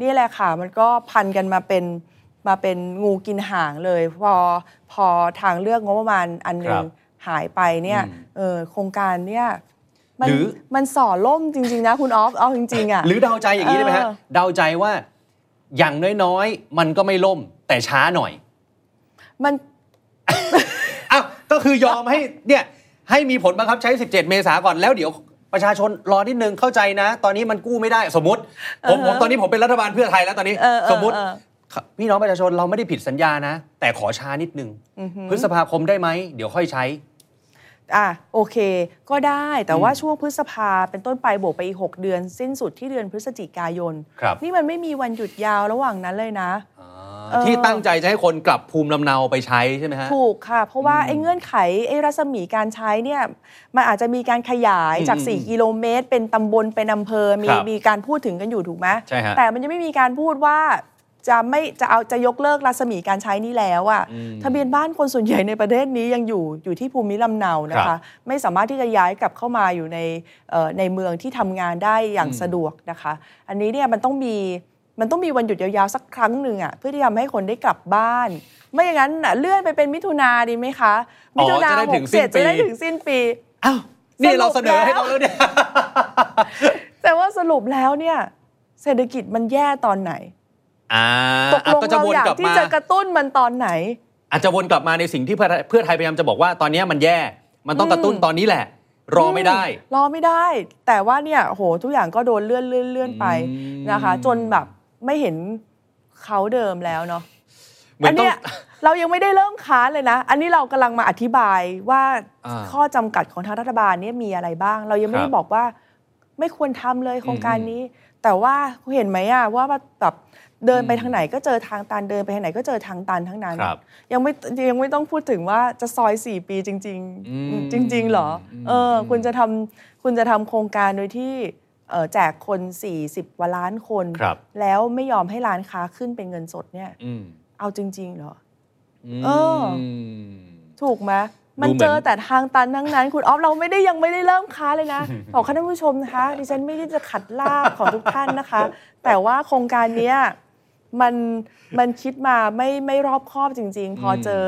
นี่แหละค่ะ มันก็พันกันมาเป็นมาเป็นงูกินหางเลย พอพอทางเลือกงบประมาณอันหนึครังบหายไปเนี่ยอืมเออโครงการเนี่ยมันหรือมันส่อล่มจริง ๆ นะคุณออฟเอาจริงๆอะหรือเดาใจอย่างนี้ได้ไหมฮะเออเดาใจว่า อย่างน้อยๆ มันก็ไม่ล่มแต่ช้าหน่อย มันอ้าวก็คือยอมให้เนี่ยให้มีผลบังคับใช้ 17 เมษาก่อนแล้วเดี๋ยวประชาชนรอนิดนึงเข้าใจนะ ตอนนี้มันกู้ไม่ได้สมมติผมผมตอนนี้ผมเป็นรัฐบาลเพื่อไทยแล้วตอนนี้เออเออสมมติเออพี่น้องประชาชนเราไม่ได้ผิดสัญญานะ แต่ขอช้านิดนึง พฤษภาคมได้ไหมเดี๋ยวค่อยใช้ อะโอเค ก็ได้แต่ว่าช่วงพฤษภาเป็นต้นไปบวกไปอีก 6 เดือน สิ้นสุดที่เดือนพฤศจิกายนครับนี่มันไม่มีวันหยุดยาวระหว่างนั้นเลยนะอ่าเออที่ตั้งใจจะให้คนกลับภูมิลำเนาไปใช้ใช่ไหมฮะ ถูกค่ะ เพราะว่าไอ้เงื่อนไขไอ้รัศมีการใช้เนี่ยมันอาจจะมีการขยายจากอืม4กิโลเมตร เป็นตำบลเป็นอำเภอมีครับมีการพูดถึงกันอยู่ถูกไหมใช่ฮะแต่มันยังไม่มีการพูดว่า จะไม่จะเอาจะยกเลิกรัศมีการใช้นี้แล้วอะอืมทะเบียนบ้านคนส่วนใหญ่ในประเทศนี้ยังอยู่อยู่ที่ภูมิลำเนานะครัคะบไม่สามารถที่จะย้ายกลับเข้ามาอยู่ในเอ่อในเมืองที่ทำงานได้อย่างอืมสะดวกนะคะ อันนี้เนี่ยมันต้องมีมันต้องมีวันหยุดยาวๆสักครั้งหนึ่งอะเพื่อที่ทำให้คนได้กลับบ้าน ไม่อย่างนั้นน่ะเลื่อนไปเป็นมิถุนาดีไหมคะมิถุนาจะได้หถึกงเจ็ดสิ้นปีจะได้ถึงสิ้นปีอ้าวนี่เราสเสรุนปอให้แล้วเขาแล้วเนี่ยแต่ว่าสรุปแล้วเนี่ยเศรษฐกิจมันแย่ตอนไหน อ่าตกลงก็จะเราวนอยากกลับที่มา จะกระตุ้นมันตอนไหน อาจจะวนกลับมาในสิ่งที่เพื่อไทยเพื่อไทยพยายามจะบอกว่าตอนนี้มันแย่ มันต้องกระตุ้นตอนนี้แหละ รอไม่ได้ รอไม่ได้ แต่ว่าเนี่ยโหทุกอย่างก็โดนเลื่อนเลื่อนเลื่อนไปอืม นะคะ จนแบบไม่เห็นเขาเดิมแล้วเนาะเหมือนอันต้องเนี้ยเรายังไม่ได้เริ่มค้านเลยนะ อันนี้เรากำลังมาอธิบายว่าอ่าข้อจำกัดของทางรัฐบาลเนี่ยมีอะไรบ้าง เรายังไม่ครัได้บบอกว่าไม่ควรทำเลยโครงการอืมนี้ แต่ว่าเห็นไหมอะว่าแบบ เดินไปอืมทางไหนก็เจอทางตันเดินไปทางไหนก็เจอทางตันทั้งนั้นครับยังไม่ยังไม่ต้องพูดถึงว่าจะซอย 4 ปีจริงอืมๆจริงๆเหรออมเออคุณจะทำคุณจะทำโครงการโดยที่เอ่อแจกคน 40กว่าล้านคนครับแล้วไม่ยอมให้ร้านค้าขึ้นเป็นเงินสดเนี่ยอืมเอาจริง ๆ เหรอมเออถูกไหมมันดูเหมือนเจอแต่ทางตันทั้งนั้น คุณออฟเราไม่ได้ยังไม่ได้เริ่มค้าเลยนะบอกท่านผู้ชมนะคะดิฉันไม่ได้จะขัดลาบของทุกท่านนะคะ แต่ว่าโครงการเนี้ย มันมันคิดมาไม่ไม่รอบคอบจริง ๆ พอเจอ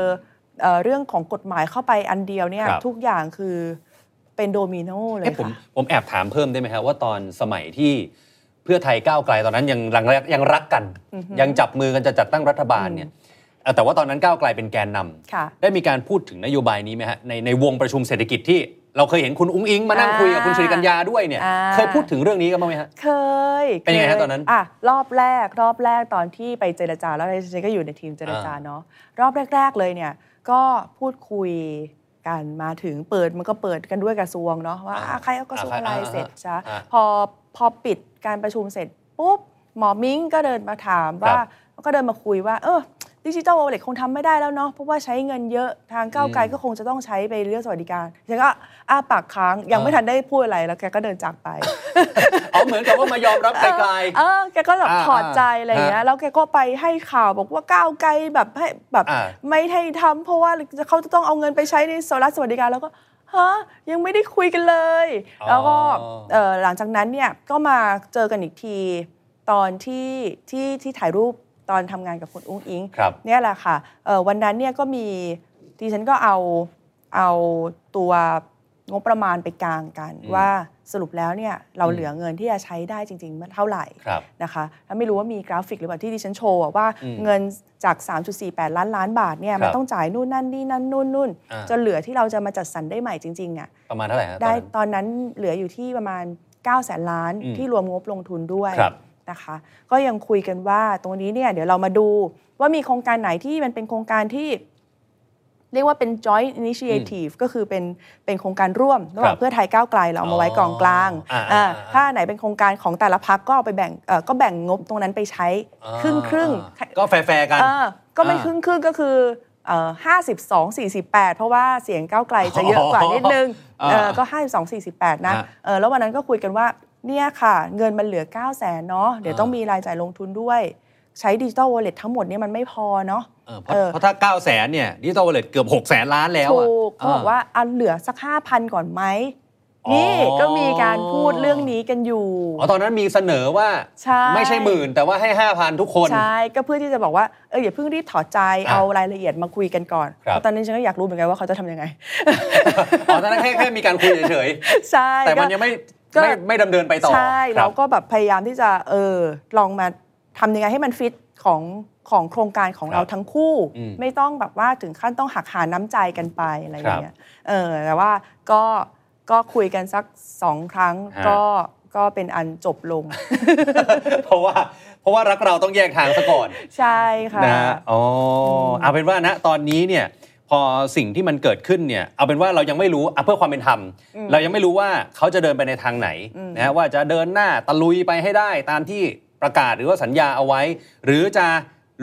เอ่อเรื่องของกฎหมายเข้าไปอันเดียวเนี่ยครับ ทุกอย่างคือเป็นโดมิโนเลยเอ๊ะผมค่ะ ผมแอบถามเพิ่มได้ไหมครับว่าตอนสมัยที่เพื่อไทยก้าวไกลตอนนั้นยังรังยังรักกันยังจับมือกันจะจัดตั้งรัฐบาลเนี่ยเอ่อแต่ว่าตอนนั้นก้าวไกลเป็นแกนนำค่ะ ได้มีการพูดถึงนโยบายนี้ไหมฮะในในวงประชุมเศรษฐกิจที่ เราเคยเห็นคุณอุ้งอิงมานั่งคุยกับคุณสิริกัญญาด้วยเนี่ยอ่าเคยพูดถึงเรื่องนี้กันบ้างไหมฮะเคย เป็นยังไงฮะคตอนนั้นอะรอบแรกรอบแรกตอนที่ไปเจรจาแล้วดิฉันก็อยู่ในทีมเจรจาอ่าเนาะรอบแรก ๆเลยเนี่ยก็พูดคุยกันมาถึงเปิดมันก็เปิดกันด้วยกระทรวงเนาะว่าอะใครเอากระทรวงอะไรเสร็จจ้ะอ่าพอพอปิดการประชุมเสร็จปุ๊บหมอมิ้งก็เดินมาถามว่าครับก็เดินมาคุยว่า เออ ดิจิทัลวอลเล็ตคงทำไม่ได้แล้วเนาะเพราะว่าใช้เงินเยอะทางก้าวไกลอืมก็คงจะต้องใช้ไปเรื่องสวัสดิการฉันก็อ้าปากค้างยังไม่อ่าทันได้พูดอะไรแล้วแกก็เดินจากไปอ๋อเหมือนกับว่ามายอมรับไกลเออแกก็แบบอ่าถอดใจอะไรอย่างเงี้ยแล้วแกก็ไปให้ข่าวบอกว่าก้าวไกลแบบให้แบบอ่าไม่ให้ทำเพราะว่าเขาจะต้องเอาเงินไปใช้ในโซลาร์สวัสดิการแล้วก็ฮะยังไม่ได้คุยกันเลยอ๋อแล้วก็เอ่อหลังจากนั้นเนี่ยก็มาเจอกันอีกทีตอนที่ที่ที่ถ่ายรูป ตอนทำงานกับคุณอุ้งอิงครับเนี่ยแหละค่ะเอ่อวันนั้นเนี่ยก็มีดิฉันก็เอาเอาตัวงบประมาณไปกลางกันอืมว่าสรุปแล้วเนี่ยเราอืมเหลือเงินที่จะใช้ได้จริงๆเท่าไหร่ครับนะคะถ้าไม่รู้ว่ามีกราฟิกหรือเปล่าที่ดิฉันโชว์อะว่าอืมเงินจาก 3.48 ล้านล้านบาทเนี่ยครับมันต้องจ่ายนู่นนั่นนี่นั่นนู่นนู่นอ่าจนเหลือที่เราจะมาจัดสรรได้ใหม่จริงๆเนี่ยประมาณเท่าไหร่ฮะตอนได้นั้นตอนนั้นเหลืออยู่ที่ประมาณ9แสนล้านอืมที่รวมงบลงทุนด้วยครับ นะคะ ก็ยังคุยกันว่าตรงนี้เนี่ยเดี๋ยวเรามาดูว่ามีโครงการไหนที่มันเป็นโครงการที่ เรียกว่าเป็น joint initiative ก็คือเป็นเป็นโครงการร่วมระหว่าครังบเพื่อไทยก้าวไกลเราเอามาไว้กองกลางอ่าอ่าอ่าถ้าไหนเป็นโครงการของแต่ละพักก็เอาไปแบ่งเอ่อก็แบ่งงบตรงนั้นไปใช้ครึ่งครึ่งๆอ่าก็แฟร์ๆกันเออก็ไม่อ่าครึ่งครึ่งๆก็คือห้าสิบสองสี่สิบแปดเพราะว่าเสียงก้าวไกลจะเยอะกว่านิดนึงอ่าเออก็ห้าสองสี่สิบแปดนะฮะเออแล้ววันนั้นก็คุยกันว่า เนี่ยค่ะ เงินมันเหลือ 9 0 0แสนเนาะเดี๋ยวอ่าต้องมีรายจ่ายลงทุนด้วย ใช้ดิจิ t a ลวอลเล็ตทั้งหมดเนี่ยมันไม่พอเนาะเออเพราะเออเพราะถ้า 9 0 0แสนเนี่ยดิจิตอลวอลเล็ตเกือบ6แสนล้านแล้วอะถูกเขาบอกว่าอันเหลือสักห้าพันก่อนไหมอ๋อนี่ก็มีการพูดเรื่องนี้กันอยู่ อ๋อ ตอนนั้นมีเสนอว่าใช่ไม่ใช่หมื่น แต่ว่าให้ 5,000 ทุกคน ใช่ ก็เพื่อที่จะบอกว่า เอออย่าเพิ่งรีบถอดใจอะเอารายละเอียดมาคุยกันก่อนครับเพราะตอนนี้ฉันก็อยากรู้เหมือนกันว่าเขาจะทำยังไง อ๋อ ตอนนั้นแค่แค่มีการคุยเฉยใช่ๆแต่มันก็ยังไม่ก็ ไม่ไม่ดำเนินไปต่อ ใช่คเราบก็แบบพยายามที่จะเออลองมาทำยังไงให้มันฟิตของของโครงการของครับเราทั้งคู่อืมไม่ต้องแบบว่าถึงขั้นต้องหักหาน้ำใจกันไปอะไรอครัย่าบงเงี้ยเออแต่ว่าก็ก็คุยกันสักสองครั้งฮะก็ก็เป็นอันจบลง เพราะว่าเพราะว่ารักเราต้องแยกทางซะก่อน ใช่ค่ะนะฮะอ๋ออเอาเป็นว่าณตอนนี้เนี่ย พอสิ่งที่มันเกิดขึ้นเนี่ยเอาเป็นว่าเรายังไม่รู้อะเพื่อความเป็นธรรม เรายังไม่รู้ว่าเขาจะเดินไปในทางไหนนะฮะว่าจะเดินหน้าตะลุยไปให้ได้ตามที่ประกาศหรือว่าสัญญาเอาไว้ หรือจะ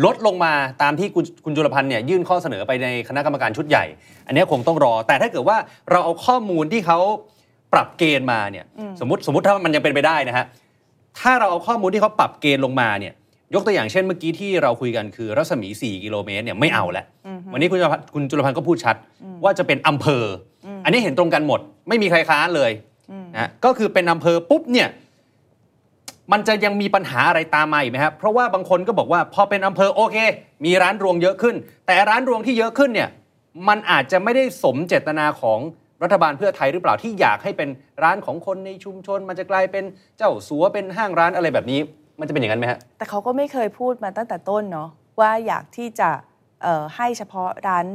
ลดลงมาตามที่คุณคุณจุลพันธ์เนี่ยยื่นข้อเสนอไปในคณะกรรมการชุดใหญ่ อันนี้คงต้องรอ แต่ถ้าเกิดว่าเราเอาข้อมูลที่เขาปรับเกณฑ์มาเนี่ยสมมติสมมติถ้ามันยังเป็นไปได้นะฮะถ้าเราเอาข้อมูลที่เขาปรับเกณฑ์ลงมาเนี่ย ยกตัวอย่างเช่นเมื่อกี้ที่เราคุยกันคือรัศมี 4 กิโลเมตรเนี่ยไม่เอาแล้ววันนี้คุณจุลพันธ์คุณจุลพันธ์ก็พูดชัด ว่าจะเป็นอำเภอออันนี้เห็นตรงกันหมด ไม่มีใครค้านเลยนะก็คือเป็นอำเภอปุ๊บเนี่ยมันจะยังมีปัญหาอะไรตามมาอีกไหมครับเพราะว่าบางคนก็บอกว่าพอเป็นอำเภอโอเค มีร้านรวงเยอะขึ้น แต่ร้านรวงที่เยอะขึ้นเนี่ยมันอาจจะไม่ได้สมเจตนาของรัฐบาลเพื่อไทยหรือเปล่าที่อยากให้เป็นร้านของคนในชุมชน มันจะกลายเป็นเจ้าสัวเป็นห้างร้านอะไรแบบนี้ มันจะเป็นอย่างนั้นไหมฮะ แต่เขาก็ไม่เคยพูดมาตั้งแต่ต้นเนาะว่าอยากที่จะเอ่อให้เฉพาะร้าน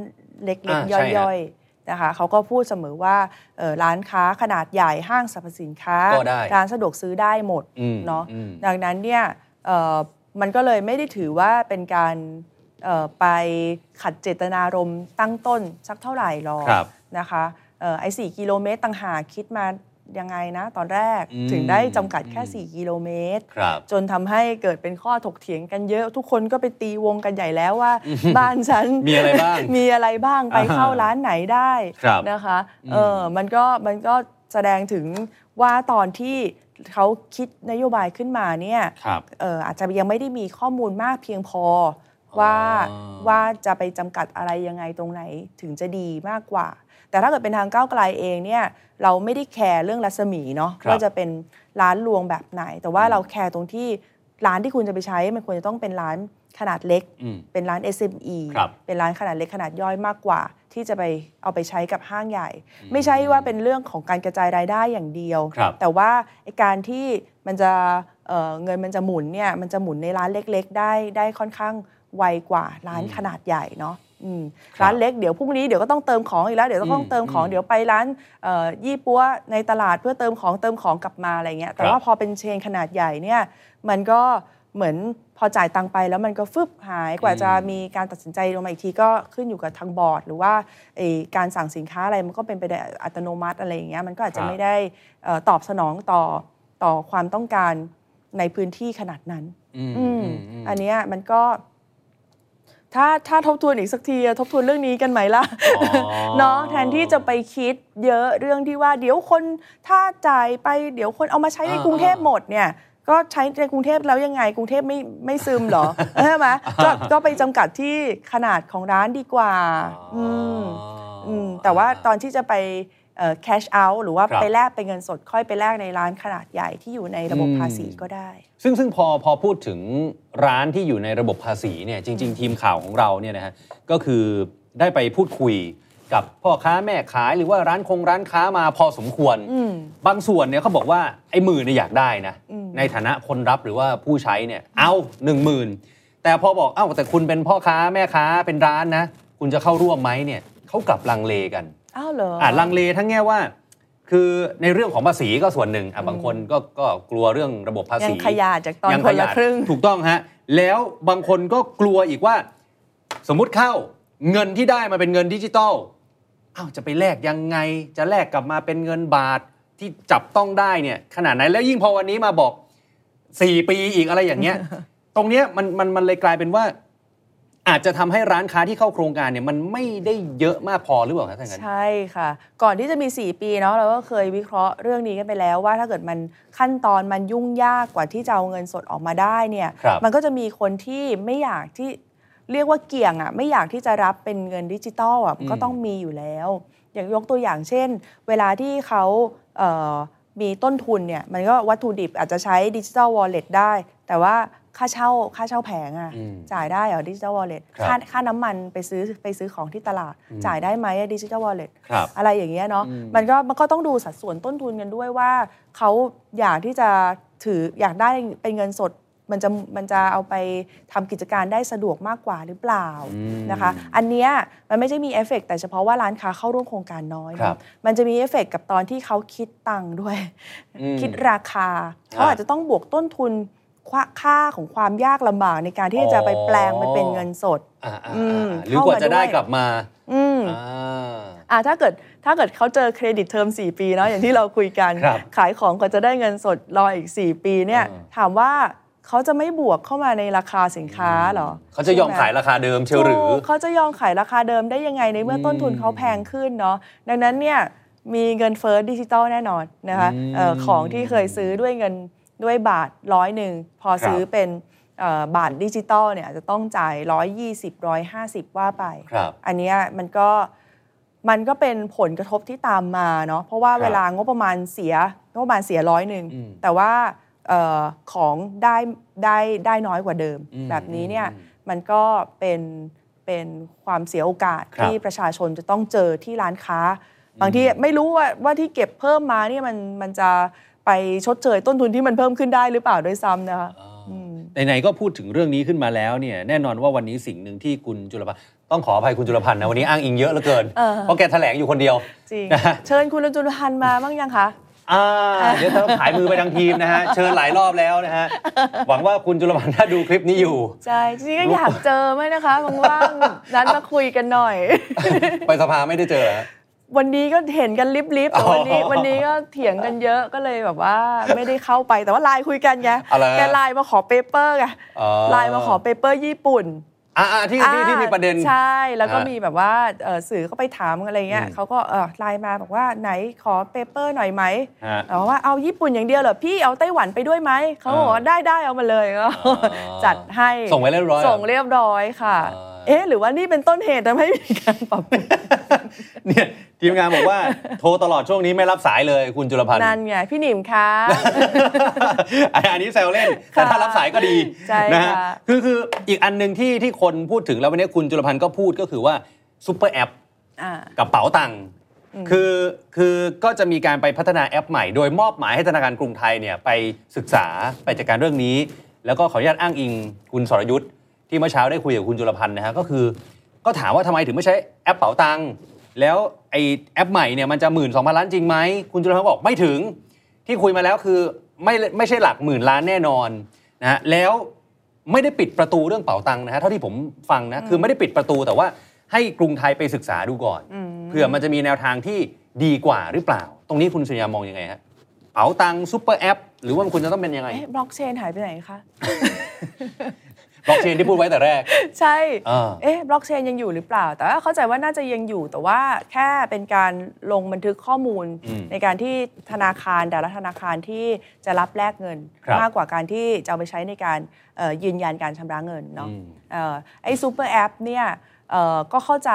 เล็กอ่าๆใช่ฮะย่อยๆนะคะเขาก็พูดเสมอว่าเอ่อร้านค้าขนาดใหญ่ห้างสรรพสินค้าก็ได้ร้านสะดวกซื้อได้หมดอืมเนาะอืมดังนั้นเนี่ยเอ่อมันก็เลยไม่ได้ถือว่าเป็นการเอ่อไปขัดเจตนารมณ์ตั้งต้นสักเท่าไหร่หรอกครับนะคะเอ่อไอ้สกิโลเมตรต่างหากคิดมา ยังไงนะ ตอนแรกอืมถึงได้จำกัดแค่ 4 กิโลเมตรครับจนทำให้เกิดเป็นข้อถกเถียงกันเยอะ ทุกคนก็ไปตีวงกันใหญ่แล้วว่า บ้านฉัน มีอะไรบ้าง มีอะไรบ้างไปอ่าเข้าร้านไหนได้ครับนะคะเออมันก็มันก็แสดงถึงว่าตอนที่เขาคิดนโยบายขึ้นมาเนี่ยครับเอออาจจะยังไม่ได้มีข้อมูลมากเพียงพอว่าอ๋อว่าจะไปจำกัดอะไรยังไงตรงไหนถึงจะดีมากกว่า แต่ถ้าเกิดเป็นทางก้าวไกลเองเนี่ยเราไม่ได้แคร์เรื่องรัศมีเนาะครับว่าจะเป็นร้านรวงแบบไหน แต่ว่าเราแคร์ตรงที่ร้านที่คุณจะไปใช้มันควรจะต้องเป็นร้านขนาดเล็กอืมเป็นร้าน SME ครับเป็นร้านขนาดเล็กขนาดย่อยมากกว่า ที่จะไปเอาไปใช้กับห้างใหญ่ ไม่ใช่ว่าเป็นเรื่องของการกระจายรายได้อย่างเดียวครับแต่ว่าไอ้การที่มันจะเอ่อเงินมันจะหมุนเนี่ยมันจะหมุนในร้านเล็ก ๆ ได้ได้ค่อนข้าง ไวกว่าร้านขนาดใหญ่เนาะอืมครับร้านเล็กเดี๋ยวพรุ่งนี้เดี๋ยวก็ต้องเติมของอีกแล้วเดี๋ยวต้องเติมของอืมเดี๋ยวไปร้านเอ่อยี่ปัวในตลาดเพื่อเติมของเติมของกลับมาอะไรเงี้ยแต่ครับว่าพอเป็นเชนขนาดใหญ่เนี่ยมันก็เหมือนพอจ่ายตังค์ไปแล้วมันก็ฟึบหายกว่าจะมีการตัดสินใจลงมาอีกทีก็ขึ้นอยู่กับทางบอร์ด หรือว่าไอ้การสั่งสินค้าอะไรมันก็เป็นไปได้อัตโนมัติอะไรอย่างเงี้ยมันก็อาจคจะรับไม่ได้เอ่อตอบสนองต่อต่อความต้องการในพื้นที่ขนาดนั้นอืมอืมอืมอืมอันเนี้ยมันก็ ถ้าถ้าทบทวนอีกสักทีอะทบทวนเรื่องนี้กันไหมล่ะอ๋อเนาะแทนที่จะไปคิดเยอะเรื่องที่ว่า เดี๋ยวคนถ้าจ่ายไปเดี๋ยวคนเอามาใช้ในอ่ากรุงเทพหมดเนี่ยก็ใช้ในกรุงเทพแล้วยังไงกรุงเทพไม่ไม่ซึมเหรอใช่ไหมก็ก็ไปจำกัดที่ขนาดของร้านดีกว่า อืมอืมแต่ว่าตอนที่จะไป เอ่อ cash out หรือว่าครับไปแลกเป็นเงินสดค่อยไปแลกในร้านขนาดใหญ่ที่อยู่ในระบบอืมภาษีก็ได้ ซึ่งซึ่งพอพอพูดถึงร้านที่อยู่ในระบบภาษีเนี่ยจริง ๆ ทีมข่าวของเราเนี่ยนะฮะก็คือได้ไปพูดคุยกับพ่อค้าแม่ขายหรือว่าร้านคงร้านค้ามาพอสมควรอืมบางส่วนเนี่ยเขาบอกว่าไอ้หมื่นเนี่ยอยากได้นะอืมในฐานะคนรับหรือว่าผู้ใช้เนี่ยเอาหนึ่งหมื่นแต่พอบอกเอ้าแต่คุณเป็นพ่อค้าแม่ค้าเป็นร้านนะ คุณจะเข้าร่วมไหมเนี่ยเขากลับลังเลกัน อ้าวเหรออ่าลังเลทั้งแง่ว่าคคือในเรื่องของภาษีก็ส่วนหนึ่งอะบางคนก็ก็กลัวเรื่องระบบภายัษีงขยาดจากตอนยังคขนยาละดครึ่งถูกต้องฮะแล้วบางคนก็กลัวอีกว่า สมมุติเข้าเงินที่ได้มาเป็นเงินดิจิตอลอ้าวจะไปแลกยังไงจะแลกกลับมาเป็นเงินบาทที่จับต้องได้เนี่ยขนาดไหนแล้วยิ่งพอวันนี้มาบอก 4 ปีอีกอะไรอย่างเงี้ย ตรงเนี้ยมันมันมันเลยกลายเป็นว่า อาจจะทำให้ร้านค้าที่เข้าโครงการเนี่ยมันไม่ได้เยอะมากพอหรือเปล่าครับท่านกันใช่ค่ะ ก่อนที่จะมี 4 ปีเนาะเราก็เคยวิเคราะห์เรื่องนี้กันไปแล้วว่าถ้าเกิดมันขั้นตอนมันยุ่งยากกว่าที่จะเอาเงินสดออกมาได้เนี่ยครับมันก็จะมีคนที่ไม่อยากที่เรียกว่าเกี่ยงอะไม่อยากที่จะรับเป็นเงินดิจิตอลอะมันก็ต้องมีอยู่แล้ว อย่างยกตัวอย่างเช่น เวลาที่เขาเอ่อมีต้นทุนเนี่ยมันก็วัตถุดิบอาจจะใช้ดิจิทัลวอลเล็ตได้ แต่ว่า ค่าเช่าค่าเช่าแผงอะอืมจ่ายได้เหรอดิจิทัลวอลเล็ตครับค่าค่าน้ำมันไปซื้อไปซื้อของที่ตลาด จ่ายได้ไหมดิจิทัลวอลเล็ตครับอะไรอย่างเงี้ยเนาะอืมมันก็มันก็ต้องดูสัดส่วนต้นทุนกันด้วยว่าเขาอยากที่จะถืออยากได้เป็นเงินสดมันจะมันจะเอาไปทำกิจการได้สะดวกมากกว่าหรือเปล่าอืมนะคะ อันเนี้ยมันไม่ใช่มีเอฟเฟกต์แต่เฉพาะว่าร้านค้าเข้าร่วมโครงการน้อยครับเนาะมันจะมีเอฟเฟกต์กับตอนที่เขาคิดตังค์ด้วยอืมคิดราคาเขาอาจจะต้องบวกต้นทุน ค่าค่าของความยากลำบากในการที่จะไปแปลงไปเป็นเงินสดอ่าอ่าอืมอ่าหรือกว่าจะได้เข้ามาด้วยกลับมาอืมอ่าอ่าถ้าเกิดถ้าเกิดเขาเจอ credit term 4 ปีเนาะอย่างที่เราคุยกันครับขายของก็จะได้เงินสดรออีก 4 ปีเนี่ยอ่าถามว่าเขาจะไม่บวกเข้ามาในราคาสินค้าเหรอ เขาจะยอมใช่ไหมขายราคาเดิมเชียวหรือถูกเขาจะยอมขายราคาเดิมได้ยังไงในเมื่อต้นทุนเขาแพงขึ้นเนาะดังนั้นเนี่ยมีเงินเฟ้อดิจิทัลแน่นอนนะคะอืมเอ่อของที่เคยซื้อด้วยเงิน ด้วยบาทร้อยหนึ่งพอครับซื้อเป็นเอ่อบาทดิจิทัลเนี่ยอาจจะต้องจ่ายร้อยยี่สิบร้อยห้าสิบว่าไปครับอันเนี้ยมันก็มันก็เป็นผลกระทบที่ตามมาเนาะเพราะว่าครับเวลางบประมาณเสียงบประมาณเสียร้อยหนึ่งอืมแต่ว่าเออของได้ได้ได้น้อยกว่าเดิมอืมแบบนี้เนี่ยอืมมันก็เป็นเป็นความเสียโอกาสครับที่ประชาชนจะต้องเจอที่ร้านค้า บางทีไม่รู้ว่าว่าที่เก็บเพิ่มมาเนี่ยมันมันจะ ไปชดเชยต้นทุนที่มันเพิ่มขึ้นได้หรือเปล่าด้วยซ้ำนะคะอ่าไหนๆก็พูดถึงเรื่องนี้ขึ้นมาแล้วเนี่ยแน่นอนว่าวันนี้สิ่งหนึ่งที่คุณจุลพันธ์ต้องขออภัยคุณจุลพันธ์นะวันนี้อ้างอิงเยอะเหลือเกินเออเพราะแกแถลงอยู่คนเดียวจริงนะฮะเชิญคุณจุลพันธ์มาบ้างยังคะอ่าเดี๋ยวต้องขายมือไปทางทีมนะฮะ เชิญหลายรอบแล้วนะฮะ หวังว่าคุณจุลพันธ์ถ้าดูคลิปนี้อยู่ ใช่จริงๆก็อยากเจอไหมนะคะว่างๆนัดมาคุยกันหน่อย ไปสภาไม่ได้เจอเหรอฮะ วันนี้ก็เห็นกันลิบๆแต่วันนี้อ๋อวันนี้ก็เถียงกันเยอะก็เลยแบบว่าไม่ได้เข้าไปแต่ว่าไลน์คุยกันไงอะไรฮะแกไลน์มาขอ paper ไงอ๋อไลน์มาขอ paper ญี่ปุ่นอ่าที่ที่ที่มีประเด็นใช่แล้วก็อ่ามีมีแบบว่าเอ่อสื่อเขาไปถามอะไรเงี้ยอืมเขาก็เออไลน์มาบอกว่าไหนขอเปเปอร์หน่อยไหมฮะบอกว่าเอาญี่ปุ่นอย่างเดียวเหรอพี่เอาไต้หวันไปด้วยไหมเขาบอกว่าได้ได้เอามาเลยก็จัดให้ส่งไว้เรียบร้อยเหรอส่งเรียบร้อยค่ะอ่า เอ๊ะหรือว่านี่เป็นต้นเหตุทำให้มีการปรับปรุงเนี่ยทีมงานบอกว่าโทรตลอดช่วงนี้ไม่รับสายเลยคุณจุลพันธ์นั่นไงพี่หนิมคะอันนี้แซวเล่น แต่ถ้ารับสายก็ดีใช่นะฮะค่ะคือคืออีกอันหนึ่งที่ที่คนพูดถึงแล้ววันนี้คุณจุลพันธ์ก็พูดก็คือว่าซูเปอร์แอปอ่ากับเป๋าตังค์คือคือก็จะมีการไปพัฒนาแอปใหม่ โดยมอบหมายให้ธนาคารกรุงไทยเนี่ยไปศึกษาไปจัดการเรื่องนี้ แล้วก็ขออนุญาตอ้างอิงคุณสรยุทธ์ ที่เมื่อเช้าได้คุยกับคุณจุลพันธ์นะฮะก็คือก็ถามว่าทำไมถึงไม่ใช้แอปเป๋าตังค์แล้วไอแอปใหม่เนี่ยมันจะหมื่นสองพันล้านจริงไหมคุณจุลพันธ์บอกไม่ถึงที่คุยมาแล้วคือไม่ไม่ใช่หลักหมื่นล้านแน่นอนนะฮะแล้วไม่ได้ปิดประตูเรื่องเป๋าตังค์นะฮะเท่าที่ผมฟังนะคือไม่ได้ปิดประตูแต่ว่าให้กรุงไทยไปศึกษาดูก่อนเผื่อมันจะมีแนวทางที่ดีกว่าหรือเปล่า ตรงนี้คุณสุริยามองยังไงฮะเป๋าตังค์ซูเปอร์แอป หรือว่ามันควรจะต้องเป็นยังไงเอ๊ะบล็อกเชนหายไปไหนคะ บล็อกเชนที่พูดไว้แต่แรก ใช่อ่าเอ๊ะบล็อกเชนยังอยู่หรือเปล่า แต่ว่าเข้าใจว่าน่าจะยังอยู่แต่ว่าแค่เป็นการลงบันทึกข้อมูลอืมในการที่ธนาคารแต่ละธนาคารที่จะรับแลกเงินครับมากกว่าการที่จะเอาไปใช้ในการเอ่อยืนยันการชำระเงินเนาะอืมเอ่อไอ้ซูเปอร์แอปเนี่ยเอ่อก็เข้าใจ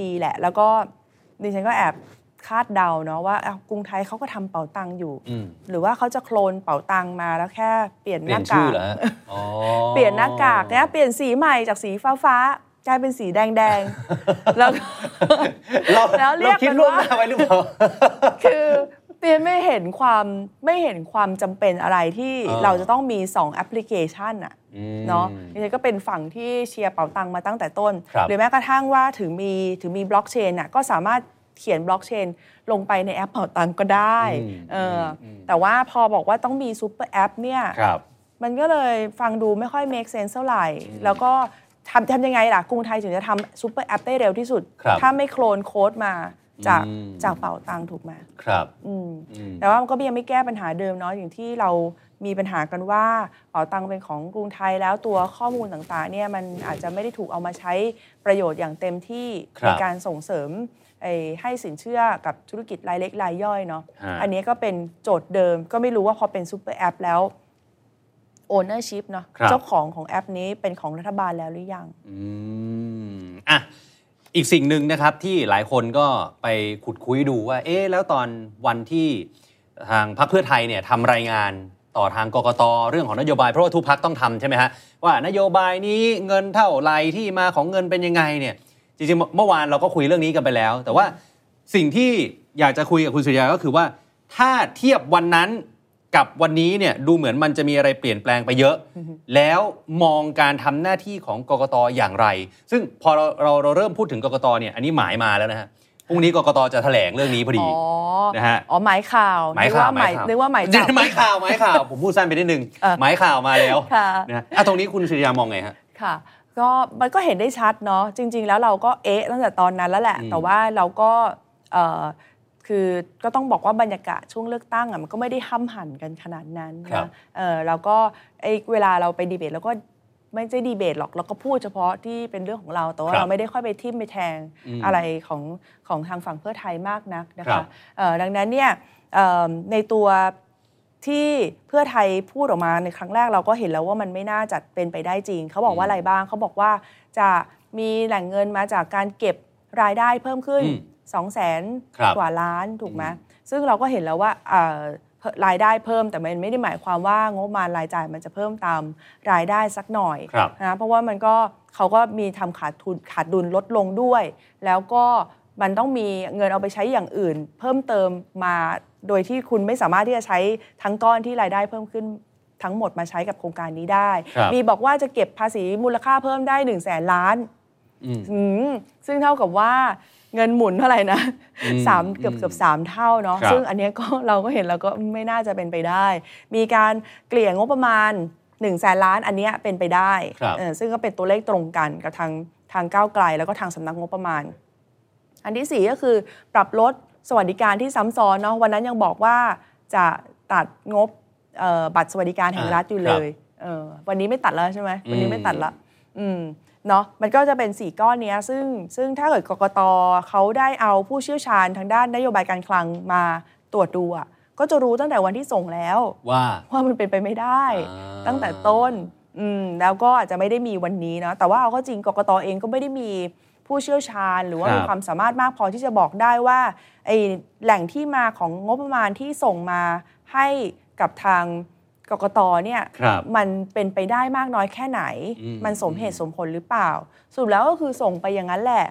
ดีแหละ แล้วก็ดิฉันก็แอบ คาดเดาเนาะว่าอ้าวกรุงไทยเขาก็ทำเป๋าตังค์อยู่อืมหรือว่าเขาจะโคลนเป๋าตังค์มาแล้วแค่เปลี่ยนชื่อเปลี่ยน้านชื่กากเหรอฮะอ๋อเปลี่ยนหน้ากากเนี่ยเปลี่ยนสีใหม่จากสีฟ้าฟ้าๆกลายเป็นสีแดงแดงๆแล้วก็เราแล้วเรีเรียกว่าคิดกันล่วงหน้าไว้หรือเปล่าคือเปียนไม่เห็นความไม่เห็นความจำเป็นอะไรที่อ่าเราจะต้องมี2แอปพลิเคชันอะอืมเนาะดิฉันก็เป็นฝั่งที่เชียร์เป๋าตังค์มาตั้งแต่ต้นครับหรือแม้กระทั่งว่าถึงมีถึงมีบล็อกเชนอะก็สามารถ เขียนบล็อกเชนลงไปในแอปเป๋าตังค์ก็ได้อืมเอออมแต่ว่าพอบอกว่าต้องมีซูเปอร์แอปเนี่ยครับมันก็เลยฟังดูไม่ค่อย make sense เท่าไหร่ แล้วก็ทำทำยังไงล่ะ กรุงไทยถึงจะทำซูเปอร์แอปได้เร็วที่สุดครับถ้าไม่ clone code มาจากอืมจากเป๋าตังค์ถูกไหมครับอืมอืมแต่ว่ามันก็ยังไม่แก้ปัญหาเดิมเนาะอย่างที่เรามีปัญหากันว่าเป๋าตังค์เป็นของกรุงไทยแล้วตัวข้อมูลต่างๆเนี่ยมันอาจจะไม่ได้ถูกเอามาใช้ประโยชน์อย่างเต็มที่ครับในการส่งเสริมไอ้ ให้สินเชื่อกับธุรกิจรายเล็กรายย่อยเนาะฮะอันนี้ก็เป็นโจทย์เดิมก็ไม่รู้ว่าพอเป็นซูเปอร์แอปแล้ว ownership เนาะครับเจ้าของของแอปนี้เป็นของรัฐบาลแล้วหรือยังอืมอะอีกสิ่งหนึ่งนะครับที่หลายคนก็ไปขุดคุยดูว่า เอ๊ะแล้วตอนวันที่ทางพรรคเพื่อไทยเนี่ยทำรายงานต่อทางกกตเรื่องของนโยบายเพราะว่าทุกพักต้องทำใช่ไหมฮะว่านโยบายนี้เงินเท่าไหรที่มาของเงินเป็นยังไงเนี่ย จริงๆเมื่อวานเราก็คุยเรื่องนี้กันไปแล้ว แต่ว่าสิ่งที่อยากจะคุยกับคุณสุริยาก็คือว่า ถ้าเทียบวันนั้นกับวันนี้เนี่ยดูเหมือนมันจะมีอะไรเปลี่ยนแปลงไปเยอะ แล้วมองการทำหน้าที่ของกกตอย่างไร ซึ่งพอเราเราเราเริ่มพูดถึงกกตเนี่ยอันนี้หมายมาแล้วนะฮะพรุ่งนี้กกตจะแถลงเรื่องนี้พอดีอ๋อนะฮะอ๋อหมายข่าวหมายข่าวนึกว่าหมายนึกว่าหมายจับหมายข่าวหมายข่าวผมพูดสั้นไปนิดนึงเออหมายข่าวมาแล้วค่ะนะฮะอะตรงนี้คุณสุริยามองไงฮะค่ะ ก็มันก็เห็นได้ชัดเนาะจริง ๆ แล้วเราก็เอ๊ะตั้งแต่ตอนนั้นแล้วแหละอืมแต่ว่าเราก็เอ่อคือก็ต้องบอกว่าบรรยากาศช่วงเลือกตั้งอะมันก็ไม่ได้ห้ำหั่นกันขนาดนั้นครับนะเออแล้วก็ไอ้เวลาเราไปดีเบตเราก็ไม่ใช่ดีเบตหรอกเราก็พูดเฉพาะที่เป็นเรื่องของเราแต่ว่าครับเราไม่ได้ค่อยไปทิมไปแทงอืมอะไรของของทางฝั่งเพื่อไทยมากนักนะครัคะบเอ่อดังนั้นเนี่ยเอ่อในตัว ที่เพื่อไทยพูดออกมาในครั้งแรกเราก็เห็นแล้วว่ามันไม่น่าจะเป็นไปได้จริง เขาบอกว่าอะไรบ้างเขาบอกว่าจะมีแหล่งเงินมาจากการเก็บรายได้เพิ่มขึ้นอืม2 0 0แสนครับกว่าล้านถูกไหมซึ่งเราก็เห็นแล้วว่าเอ่อรายได้เพิ่มแต่มันไม่ได้หมายความว่างบประมาณรายจ่ายมันจะเพิ่มตามรายได้สักหน่อยครับนะเพราะว่ามันก็เขาก็มีทำขาดทุนขาดดุลลดลงด้วย แล้วก็ มันต้องมีเงินเอาไปใช้อย่างอื่น เพิ่มเติมมาโดยที่คุณไม่สามารถที่จะใช้ทั้งก้อนที่รายได้เพิ่มขึ้นทั้งหมดมาใช้กับโครงการนี้ได้ครับมีบอกว่าจะเก็บภาษีมูลค่าเพิ่มได้1นึ่งแสนล้านอืมอืมซึ่งเท่ากับว่าเงินหมุนเท่าไหร่นะอืมสามเกือบเกือบสามเท่าเนาะครับซึ่งอันเนี้ยก็เราก็เห็นแล้วก็ไม่น่าจะเป็นไปได้ มีการเกลี่ยงบประมาณ1นึ่งแสนล้านอันเนี้ยเป็นไปได้ครับเออซึ่งก็เป็นตัวเลขตรงกันกับทางทางก้าวไกล แล้วก็ทางสำนักงบประมาณ อันที่สี่ก็คือปรับลดสวัสดิการที่ซ้ำซ้อนเนาะวันนั้นยังบอกว่าจะตัดงบเอ่อบัตรสวัสดิการแห่งรัฐอยู่เลยเออวันนี้ไม่ตัดแล้วใช่ไหมวันนี้ไม่ตัดละอืมเนาะมันก็จะเป็น 4 ก้อนเนี้ยซึ่งซึ่งถ้าเกิดกกตเขาได้เอาผู้เชี่ยวชาญทางด้านนโยบายการคลังมาตรวจดูอะก็จะรู้ตั้งแต่วันที่ส่งแล้วว่าว่ามันเป็นไปไม่ได้อ่าตั้งแต่ต้นอืมแล้วก็อาจจะไม่ได้มีวันนี้นะแต่ว่าเอาก็จริงกกตเองก็ไม่ได้มี ผู้เชี่ยวชาญ หรือว่าครับมีความสามารถมากพอที่จะบอกได้ว่าไอแหล่งที่มาของงบประมาณที่ส่งมาให้กับทางกกตเนี่ยครับมันเป็นไปได้มากน้อยแค่ไหนอืมมันสมเหตุสมผลหรือเปล่า สรุปแล้วก็คือส่งไปอย่างนั้นแหละ